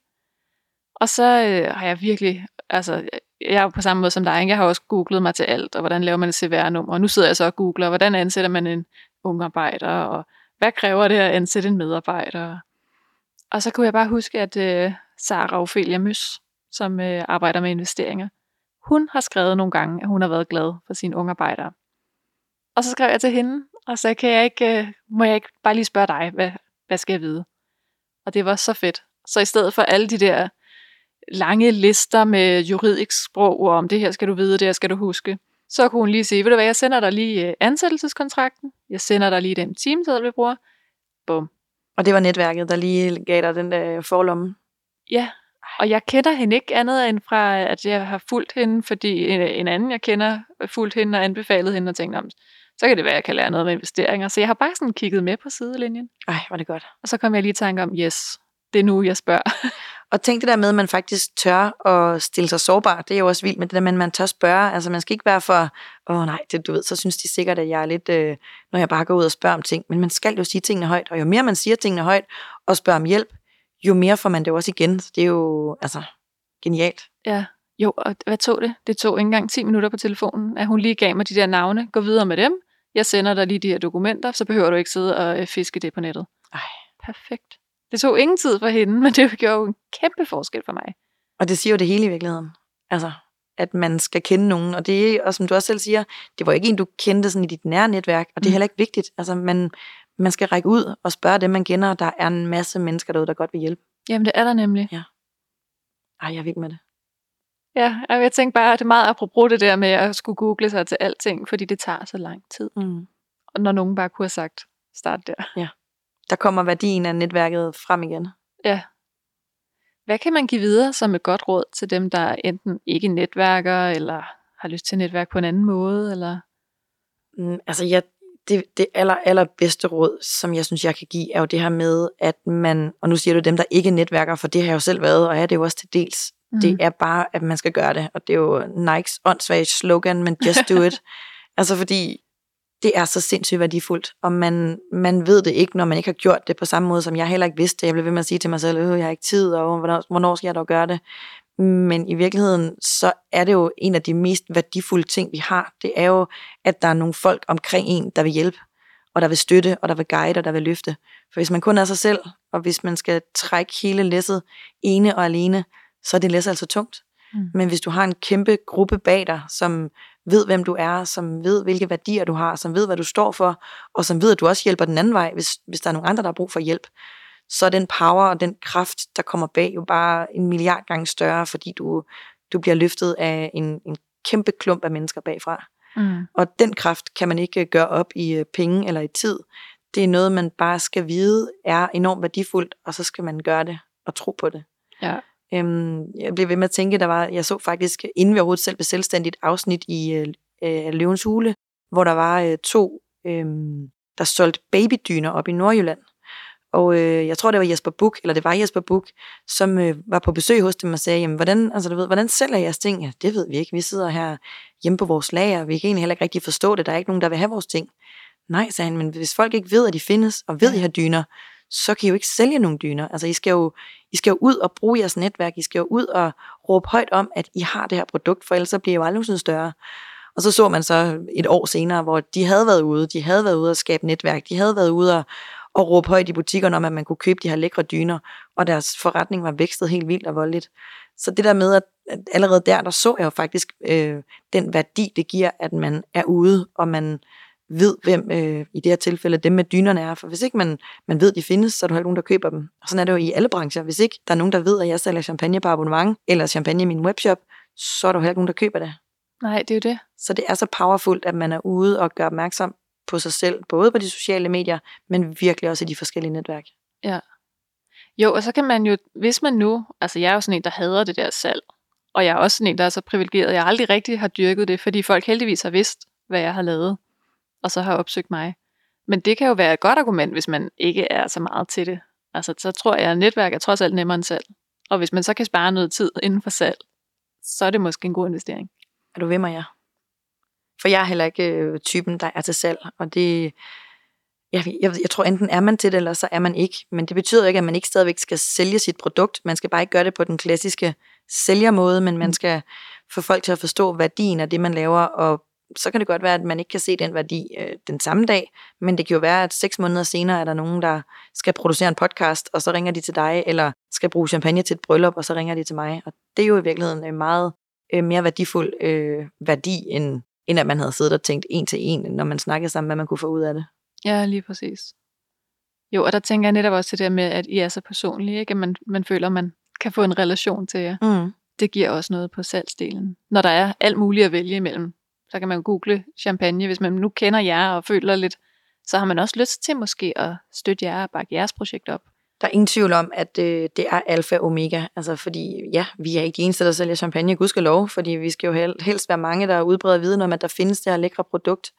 Og så øh, har jeg virkelig, altså jeg er på samme måde som dig, ikke? jeg har også googlet mig til alt, og hvordan laver man et CVR-nummer, og nu sidder jeg så og googler, hvordan ansætter man en ung arbejder, og hvad kræver det at ansætte en medarbejder. Og så kunne jeg bare huske, at øh, Sara Ophelia Møs, som øh, arbejder med investeringer, hun har skrevet nogle gange, at hun har været glad for sine unge arbejdere. Og så skrev jeg til hende, og så kan jeg ikke, øh, må jeg ikke bare lige spørge dig, hvad, hvad skal jeg vide? Og det var så fedt. Så i stedet for alle de der lange lister med juridisk sprog om det her skal du vide, det her skal du huske, så kunne hun lige sige, ved du hvad, jeg sender dig lige øh, ansættelseskontrakten, jeg sender dig lige den teamseddel, vi bruger, bum. Og det var netværket, der lige gav dig den der forlomme? Ja, og jeg kender hende ikke andet end fra, at jeg har fulgt hende, fordi en, en anden, jeg kender, fulgt hende og anbefalet hende og tænkt, om, så kan det være, at jeg kan lære noget med investeringer. Så jeg har bare sådan kigget med på sidelinjen. Ej, var det godt. Og så kom jeg lige i tanke om, yes, det er nu, jeg spørger. Og tænk det der med, at man faktisk tør at stille sig sårbar. Det er jo også vildt med det der med, at man tør spørge. Altså man skal ikke være for, åh oh, nej, det, du ved, så synes de sikkert, at jeg er lidt, øh, når jeg bare går ud og spørger om ting. Men man skal jo sige tingene højt. Og jo mere man siger tingene højt og spørger om hjælp, jo mere får man det også igen. Så det er jo altså genialt. Ja, jo, og hvad tog det? Det tog ikke engang 10 minutter på telefonen, at hun lige gav mig de der navne. Gå videre med dem. Jeg sender dig lige de her dokumenter, så behøver du ikke sidde og øh, fiske det på nettet. Ej. Perfekt. Det tog ingen tid for hende, men det gjorde jo en kæmpe forskel for mig. Og det siger jo det hele i virkeligheden. Altså, at man skal kende nogen. Og det og som du også selv siger, det var ikke en, du kendte sådan i dit nære netværk, og det er mm. heller ikke vigtigt. Altså, man, man skal række ud og spørge dem, man kender, og der er en masse mennesker derude, der godt vil hjælpe. Jamen, det er der nemlig. Ja. Ej, jeg er vild med det. Ja, og jeg tænkte bare, at det er meget apropos det der med at skulle google sig til alting, fordi det tager så lang tid. Mm. Og når nogen bare kunne have sagt, start der. Ja. Der kommer værdien af netværket frem igen. Ja. Hvad kan man give videre som et godt råd til dem, der enten ikke netværker, eller har lyst til at netværke på en anden måde? Eller? Mm, altså, jeg, det, det aller, aller bedste råd, som jeg synes, jeg kan give, er jo det her med, at man, og nu siger du dem, der ikke netværker, for det har jeg jo selv været, og er det jo også til dels, mm. det er bare, at man skal gøre det, og det er jo Nikes åndssvage slogan, men just do it. altså fordi, det er så sindssygt værdifuldt, og man, man ved det ikke, når man ikke har gjort det på samme måde, som jeg heller ikke vidste. Jeg blev ved med at sige til mig selv, øh, jeg har ikke tid, og hvornår, hvornår skal jeg dog gøre det? Men i virkeligheden, så er det jo en af de mest værdifulde ting, vi har. Det er jo, at der er nogle folk omkring en, der vil hjælpe, og der vil støtte, og der vil guide, og der vil løfte. For hvis man kun er sig selv, og hvis man skal trække hele læsset ene og alene, så er det læsset altså tungt. Mm. Men hvis du har en kæmpe gruppe bag dig, som ved, hvem du er, som ved, hvilke værdier du har, som ved, hvad du står for, og som ved, at du også hjælper den anden vej, hvis, hvis der er nogle andre, der har brug for hjælp, så er den power og den kraft, der kommer bag, jo bare en milliard gange større, fordi du, du bliver løftet af en, en kæmpe klump af mennesker bagfra. Mm. Og den kraft kan man ikke gøre op i øh, penge eller i tid. Det er noget, man bare skal vide er enormt værdifuldt, og så skal man gøre det og tro på det. Ja. Øhm, jeg blev ved med at tænke, der var, jeg så faktisk, inden vi overhovedet selv blev selvstændigt, afsnit i øh, øh, Løvens Hule, hvor der var øh, to, øh, der solgte babydyner op i Nordjylland. Og øh, jeg tror, det var Jesper Buk, eller det var Jesper Buk, som øh, var på besøg hos dem og sagde, jamen, hvordan, altså, du ved, hvordan sælger jeres ting? Ja, det ved vi ikke. Vi sidder her hjemme på vores lager. Vi kan egentlig heller ikke rigtig forstå det. Der er ikke nogen, der vil have vores ting. Nej, sagde han, men hvis folk ikke ved, at de findes, og ved, at I har dyner, så kan I jo ikke sælge nogle dyner. Altså, I skal jo, I skal jo ud og bruge jeres netværk. I skal jo ud og råbe højt om, at I har det her produkt, for ellers så bliver I jo aldrig sådan større. Og så så man så et år senere, hvor de havde været ude, de havde været ude og skabe netværk, de havde været ude og, og råbe højt i butikkerne om, at man kunne købe de her lækre dyner, og deres forretning var vækstet helt vildt og voldeligt. Så det der med, at allerede der, der så jeg jo faktisk øh, den værdi, det giver, at man er ude, og man ved, hvem øh, i det her tilfælde dem med dynerne er. For hvis ikke man, man ved, de findes, så er der ikke nogen, der køber dem. Og sådan er det jo i alle brancher. Hvis ikke der er nogen, der ved, at jeg sælger champagne på abonnement, eller champagne i min webshop, så er der jo heller ikke nogen, der køber det. Nej, det er jo det. Så det er så powerfult, at man er ude og gør opmærksom på sig selv, både på de sociale medier, men virkelig også i de forskellige netværk. Ja. Jo, og så kan man jo, hvis man nu, altså jeg er jo sådan en, der hader det der salg, og jeg er også sådan en, der er så privilegeret, jeg aldrig rigtig har dyrket det, fordi folk heldigvis har vidst, hvad jeg har lavet, og så har opsøgt mig. Men det kan jo være et godt argument, hvis man ikke er så meget til det. Altså, så tror jeg, at netværk er trods alt nemmere end salg. Og hvis man så kan spare noget tid inden for salg, så er det måske en god investering. Er du ved mig, ja? For jeg er heller ikke øh, typen, der er til salg, og det, jeg, jeg, jeg tror enten er man til det, eller så er man ikke. Men det betyder ikke, at man ikke stadigvæk skal sælge sit produkt. Man skal bare ikke gøre det på den klassiske sælgermåde, men man mm. skal få folk til at forstå værdien af det, man laver, og så kan det godt være, at man ikke kan se den værdi øh, den samme dag, men det kan jo være, at seks måneder senere er der nogen, der skal producere en podcast, og så ringer de til dig, eller skal bruge champagne til et bryllup, og så ringer de til mig. Og det er jo i virkeligheden en meget øh, mere værdifuld øh, værdi, end, end at man havde siddet og tænkt en til en, når man snakkede sammen, hvad man kunne få ud af det. Ja, lige præcis. Jo, og der tænker jeg netop også til det med, at I er så personlige, ikke? at man, man føler, at man kan få en relation til jer. Mm. Det giver også noget på salgsdelen. Når der er alt muligt at vælge imellem, så kan man google champagne, hvis man nu kender jer og føler lidt, så har man også lyst til måske at støtte jer og bakke jeres projekt op. Der er ingen tvivl om, at øh, det er alfa og omega, altså fordi ja, vi er ikke de eneste, der sælger champagne, gud skal lov, fordi vi skal jo helst være mange, der udbreder viden om, at der findes det her lækre produkt.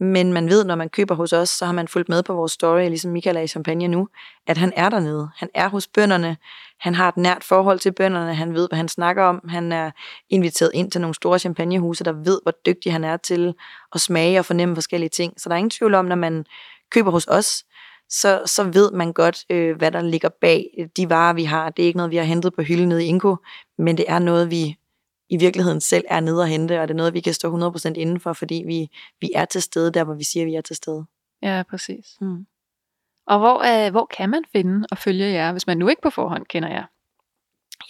Men man ved, når man køber hos os, så har man fulgt med på vores story, ligesom Michael er i Champagne nu, at han er dernede. Han er hos bønderne. Han har et nært forhold til bønderne. Han ved, hvad han snakker om. Han er inviteret ind til nogle store champagnehuse, der ved, hvor dygtig han er til at smage og fornemme forskellige ting. Så der er ingen tvivl om, når man køber hos os, så, så ved man godt, øh, hvad der ligger bag øh, de varer, vi har. Det er ikke noget, vi har hentet på hylden nede i Inko, men det er noget, vi i virkeligheden selv er nede og hente, og det er noget, vi kan stå 100% indenfor, fordi vi, vi er til stede der, hvor vi siger, vi er til stede. Ja, præcis. Mm. Og hvor, øh, hvor kan man finde og følge jer, hvis man nu ikke på forhånd kender jer?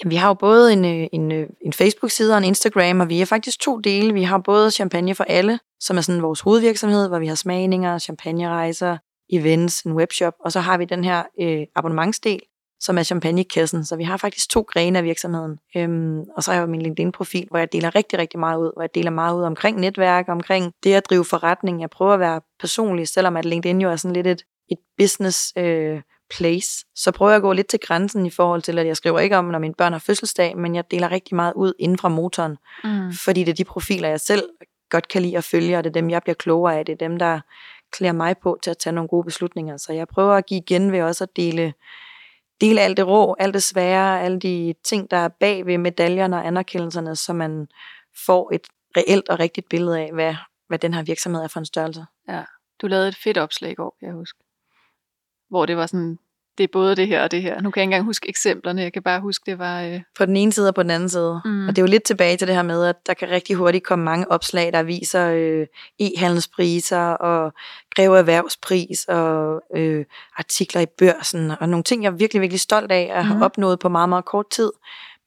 Jamen, vi har jo både en, øh, en, øh, en Facebook-side og en Instagram, og vi er faktisk to dele. Vi har både Champagne for alle, som er sådan vores hovedvirksomhed, hvor vi har smagninger, champagnerejser, events, en webshop, og så har vi den her øh, abonnementsdel, som er champagnekassen. Så vi har faktisk to grene af virksomheden. Øhm, og så har jeg min LinkedIn-profil, hvor jeg deler rigtig, rigtig meget ud. Hvor jeg deler meget ud omkring netværk, omkring det at drive forretning. Jeg prøver at være personlig, selvom at LinkedIn jo er sådan lidt et, et business øh, place. Så prøver jeg at gå lidt til grænsen i forhold til, at jeg skriver ikke om, når mine børn har fødselsdag, men jeg deler rigtig meget ud inden fra motoren. Mm. Fordi det er de profiler, jeg selv godt kan lide at følge, og det er dem, jeg bliver klogere af. Det er dem, der klæder mig på til at tage nogle gode beslutninger. Så jeg prøver at give igen ved også at dele dele alt det rå, alt det svære, alle de ting, der er bag ved medaljerne og anerkendelserne, så man får et reelt og rigtigt billede af, hvad, hvad den her virksomhed er for en størrelse. Du lavede et fedt opslag i går, jeg husker, Hvor det var sådan, det er både det her og det her. Nu kan jeg ikke engang huske eksemplerne, jeg kan bare huske, det var... Øh, På den ene side og på den anden side. Mm. Og det er jo lidt tilbage til det her med, at der kan rigtig hurtigt komme mange opslag, der viser øh, e-handelspriser og greve erhvervspris og øh, artikler i børsen og nogle ting, jeg er virkelig, virkelig stolt af at have Mhm. opnået på meget, meget kort tid.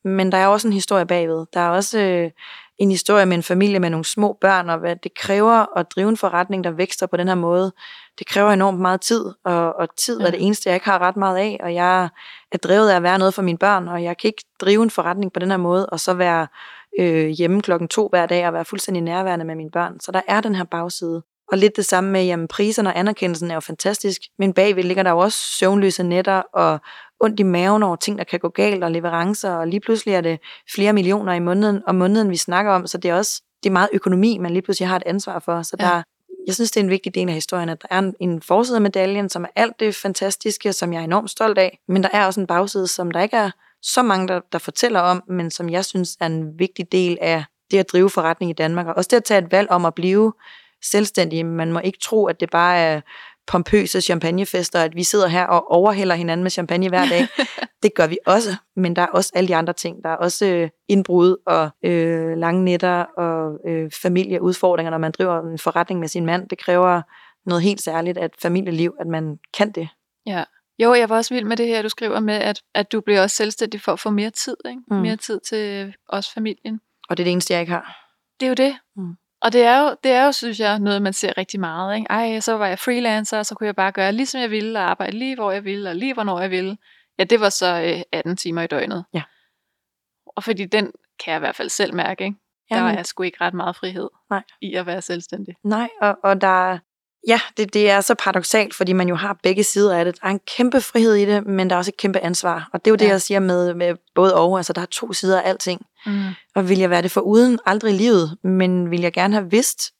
Men der er også en historie bagved. Der er også øh, en historie med en familie med nogle små børn, og hvad det kræver at drive en forretning, der vækster på den her måde. Det kræver enormt meget tid, og, og tid ja. Er det eneste, jeg ikke har ret meget af, og jeg er drevet af at være noget for mine børn, og jeg kan ikke drive en forretning på den her måde, og så være øh, hjemme klokken to hver dag, og være fuldstændig nærværende med mine børn. Så der er den her bagside. Og lidt det samme med, jamen priserne og anerkendelsen er jo fantastisk, men bagved ligger der jo også søvnløse nætter og ondt i maven over ting, der kan gå galt, og leverancer, og lige pludselig er det flere millioner i måneden, og måneden vi snakker om, så det er også det er meget økonomi, man lige pludselig har et ansvar for. Så Ja. der, jeg synes, det er en vigtig del af historien, at der er en, en forside af medaljen, som er alt det fantastiske, som jeg er enormt stolt af, men der er også en bagside, som der ikke er så mange, der, der fortæller om, men som jeg synes er en vigtig del af det at drive forretning i Danmark, og også det at tage et valg om at blive selvstændig. Man må ikke tro, at det bare er pompøse champagnefester, at vi sidder her og overhælder hinanden med champagne hver dag. det gør vi også, men der er også alle de andre ting. Der er også øh, indbrud og øh, lange nætter og øh, familieudfordringer, når man driver en forretning med sin mand. Det kræver noget helt særligt at familieliv, at man kan det. ja. Jo, jeg var også vild med det her, du skriver med, at, at du bliver også selvstændig for at få mere tid, ikke? Mm. Mere tid til os familien. Og det er det eneste, jeg ikke har. Det er jo det. Mm. Og det er, jo, det er jo, synes jeg, noget, man ser rigtig meget. Ikke? Ej, så var jeg freelancer, og så kunne jeg bare gøre lige som jeg ville, og arbejde lige hvor jeg ville, og lige hvornår jeg ville. Ja, det var så øh, 18 timer i døgnet. Ja. Og fordi den kan jeg i hvert fald selv mærke, ikke? Der er sgu ikke ret meget frihed Nej. i at være selvstændig. Nej, og, og der er- ja, det, det er så paradoxalt, fordi man jo har begge sider af det. Der er en kæmpe frihed i det, men der er også et kæmpe ansvar. Og det er jo det, Ja. jeg siger med, med både og. Altså, der er to sider af alting. Mm. Og vil jeg være det for uden aldrig i livet, men vil jeg gerne have vidst,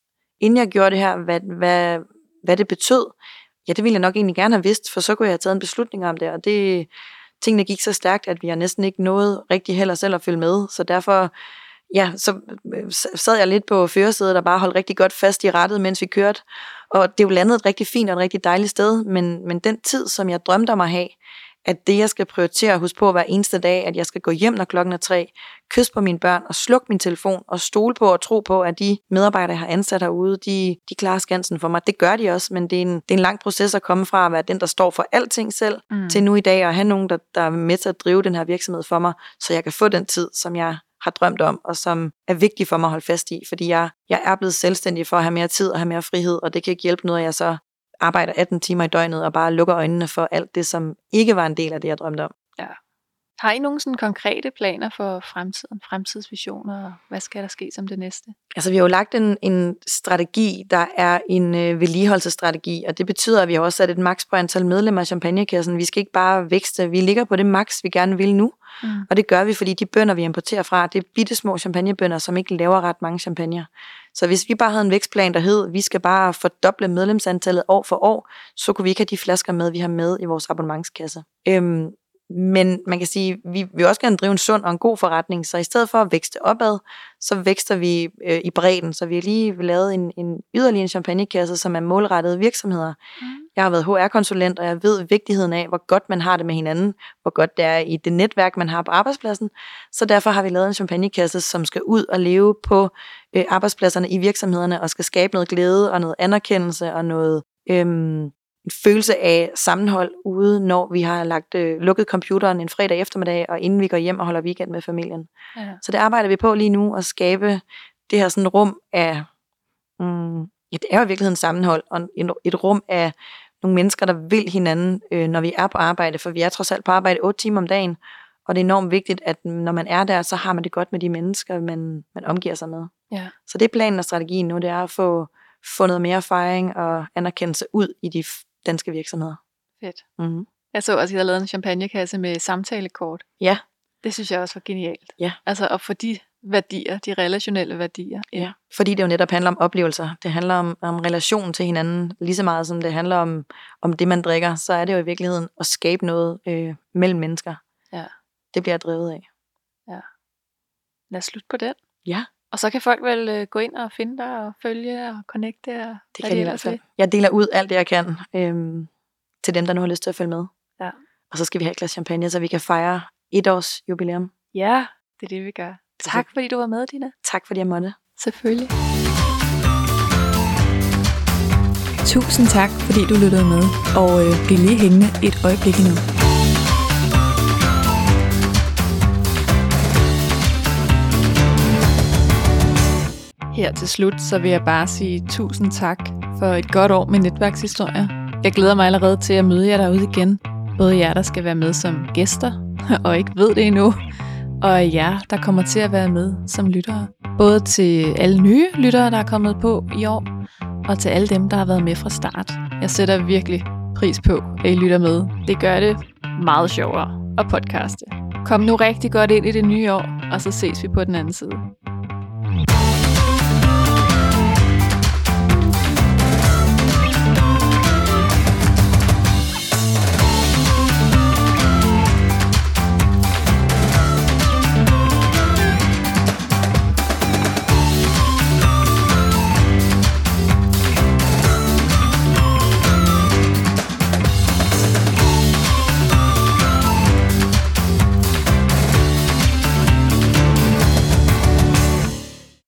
inden jeg gjorde det her, hvad, hvad, hvad det betød. Ja, det ville jeg nok egentlig gerne have vidst, for så kunne jeg have taget en beslutning om det. Og det, tingene gik så stærkt, at vi har næsten ikke nået rigtig heller selv at følge med. Så derfor, ja, så øh, sad jeg lidt på førersædet og bare holdt rigtig godt fast i rettet, mens vi kørte. Og det er jo landet et rigtig fint og et rigtig dejligt sted, men, men den tid, som jeg drømte om at have, at det, jeg skal prioritere at huske på hver eneste dag, at jeg skal gå hjem, når klokken er tre, kysse på mine børn og slukke min telefon og stole på og tro på, at de medarbejdere, jeg har ansat herude, de, de klarer skansen for mig. Det gør de også, men det er, en, det er en lang proces at komme fra at være den, der står for alting selv, Mm. mm. til nu i dag at have nogen, der, der er med til at drive den her virksomhed for mig, så jeg kan få den tid, som jeg har drømt om, og som er vigtig for mig at holde fast i, fordi jeg, jeg er blevet selvstændig for at have mere tid og have mere frihed, og det kan ikke hjælpe noget, at jeg så arbejder 18 timer i døgnet og bare lukker øjnene for alt det, som ikke var en del af det, jeg drømte om. Ja, har I nogle sådan konkrete planer for fremtiden, fremtidsvisioner, og hvad skal der ske som det næste? Altså, vi har jo lagt en, en strategi, der er en øh, vedligeholdelsesstrategi, og det betyder, at vi har også sat et maks på antal medlemmer af champagnekassen. Vi skal ikke bare vækste, vi ligger på det maks, vi gerne vil nu, Mm. og det gør vi, fordi de bønder, vi importerer fra, det er bitte små champagnebønder, som ikke laver ret mange champagner. Så hvis vi bare havde en vækstplan, der hed, vi skal bare fordoble medlemsantallet år for år, så kunne vi ikke have de flasker med, vi har med i vores abonnementskasse. Øhm, men man kan sige, vi vil også gerne drive en sund og en god forretning, så i stedet for at vækste opad, så vækster vi øh, i bredden. Så vi har lige lavet en, en yderligere en champagnekasse, som er målrettet virksomheder. Mm. Jeg har været HR-konsulent, og jeg ved vigtigheden af, hvor godt man har det med hinanden, hvor godt det er i det netværk, man har på arbejdspladsen. Så derfor har vi lavet en champagnekasse, som skal ud og leve på øh, arbejdspladserne i virksomhederne, og skal skabe noget glæde og noget anerkendelse og noget øhm, en følelse af sammenhold ude, når vi har lagt øh, lukket computeren en fredag eftermiddag, og inden vi går hjem og holder weekend med familien. Ja. Så det arbejder vi på lige nu, at skabe det her sådan rum af, mm, ja, det er jo i virkeligheden sammenhold, og et, et rum af nogle mennesker, der vil hinanden, øh, når vi er på arbejde, for vi er trods alt på arbejde 8 timer om dagen, og det er enormt vigtigt, at når man er der, så har man det godt med de mennesker, man, man omgiver sig med. Ja. Så det er planen og strategien nu, det er at få, noget mere erfaring og anerkendelse ud i de danske virksomheder. Fedt. Mm-hmm. Jeg så også, at I havde lavet en champagnekasse med samtalekort. Ja. Det synes jeg også var genialt. Ja. Altså at få de værdier, de relationelle værdier. ind. Ja, fordi det jo netop handler om oplevelser. Det handler om, om relation til hinanden, lige så meget som det handler om, om det, man drikker. Så er det jo i virkeligheden at skabe noget øh, mellem mennesker. Ja. Det bliver jeg drevet af. Lad os slutte på den. Ja. Og så kan folk vel øh, gå ind og finde dig og følge og connecte. Og Det hvad kan de i hvert fald. Jeg deler ud alt det, jeg kan øhm, til dem, der nu har lyst til at følge med. Ja. Og så skal vi have et glas champagne, så vi kan fejre et års jubilæum. Ja, det er det, vi gør. Tak fordi du var med, Dina. Tak fordi jeg måtte. Selvfølgelig. Tusind tak, fordi du lyttede med, og øh, bliv lige hængende et øjeblik endnu. Her til slut, så vil jeg bare sige tusind tak for et godt år med netværkshistorier. Jeg glæder mig allerede til at møde jer derude igen. Både jer, der skal være med som gæster, og ikke ved det endnu, og jer, der kommer til at være med som lyttere. Både til alle nye lyttere, der er kommet på i år, og til alle dem, der har været med fra start. Jeg sætter virkelig pris på, at I lytter med. Det gør det meget sjovere at podcaste. Kom nu rigtig godt ind i det nye år, og så ses vi på den anden side.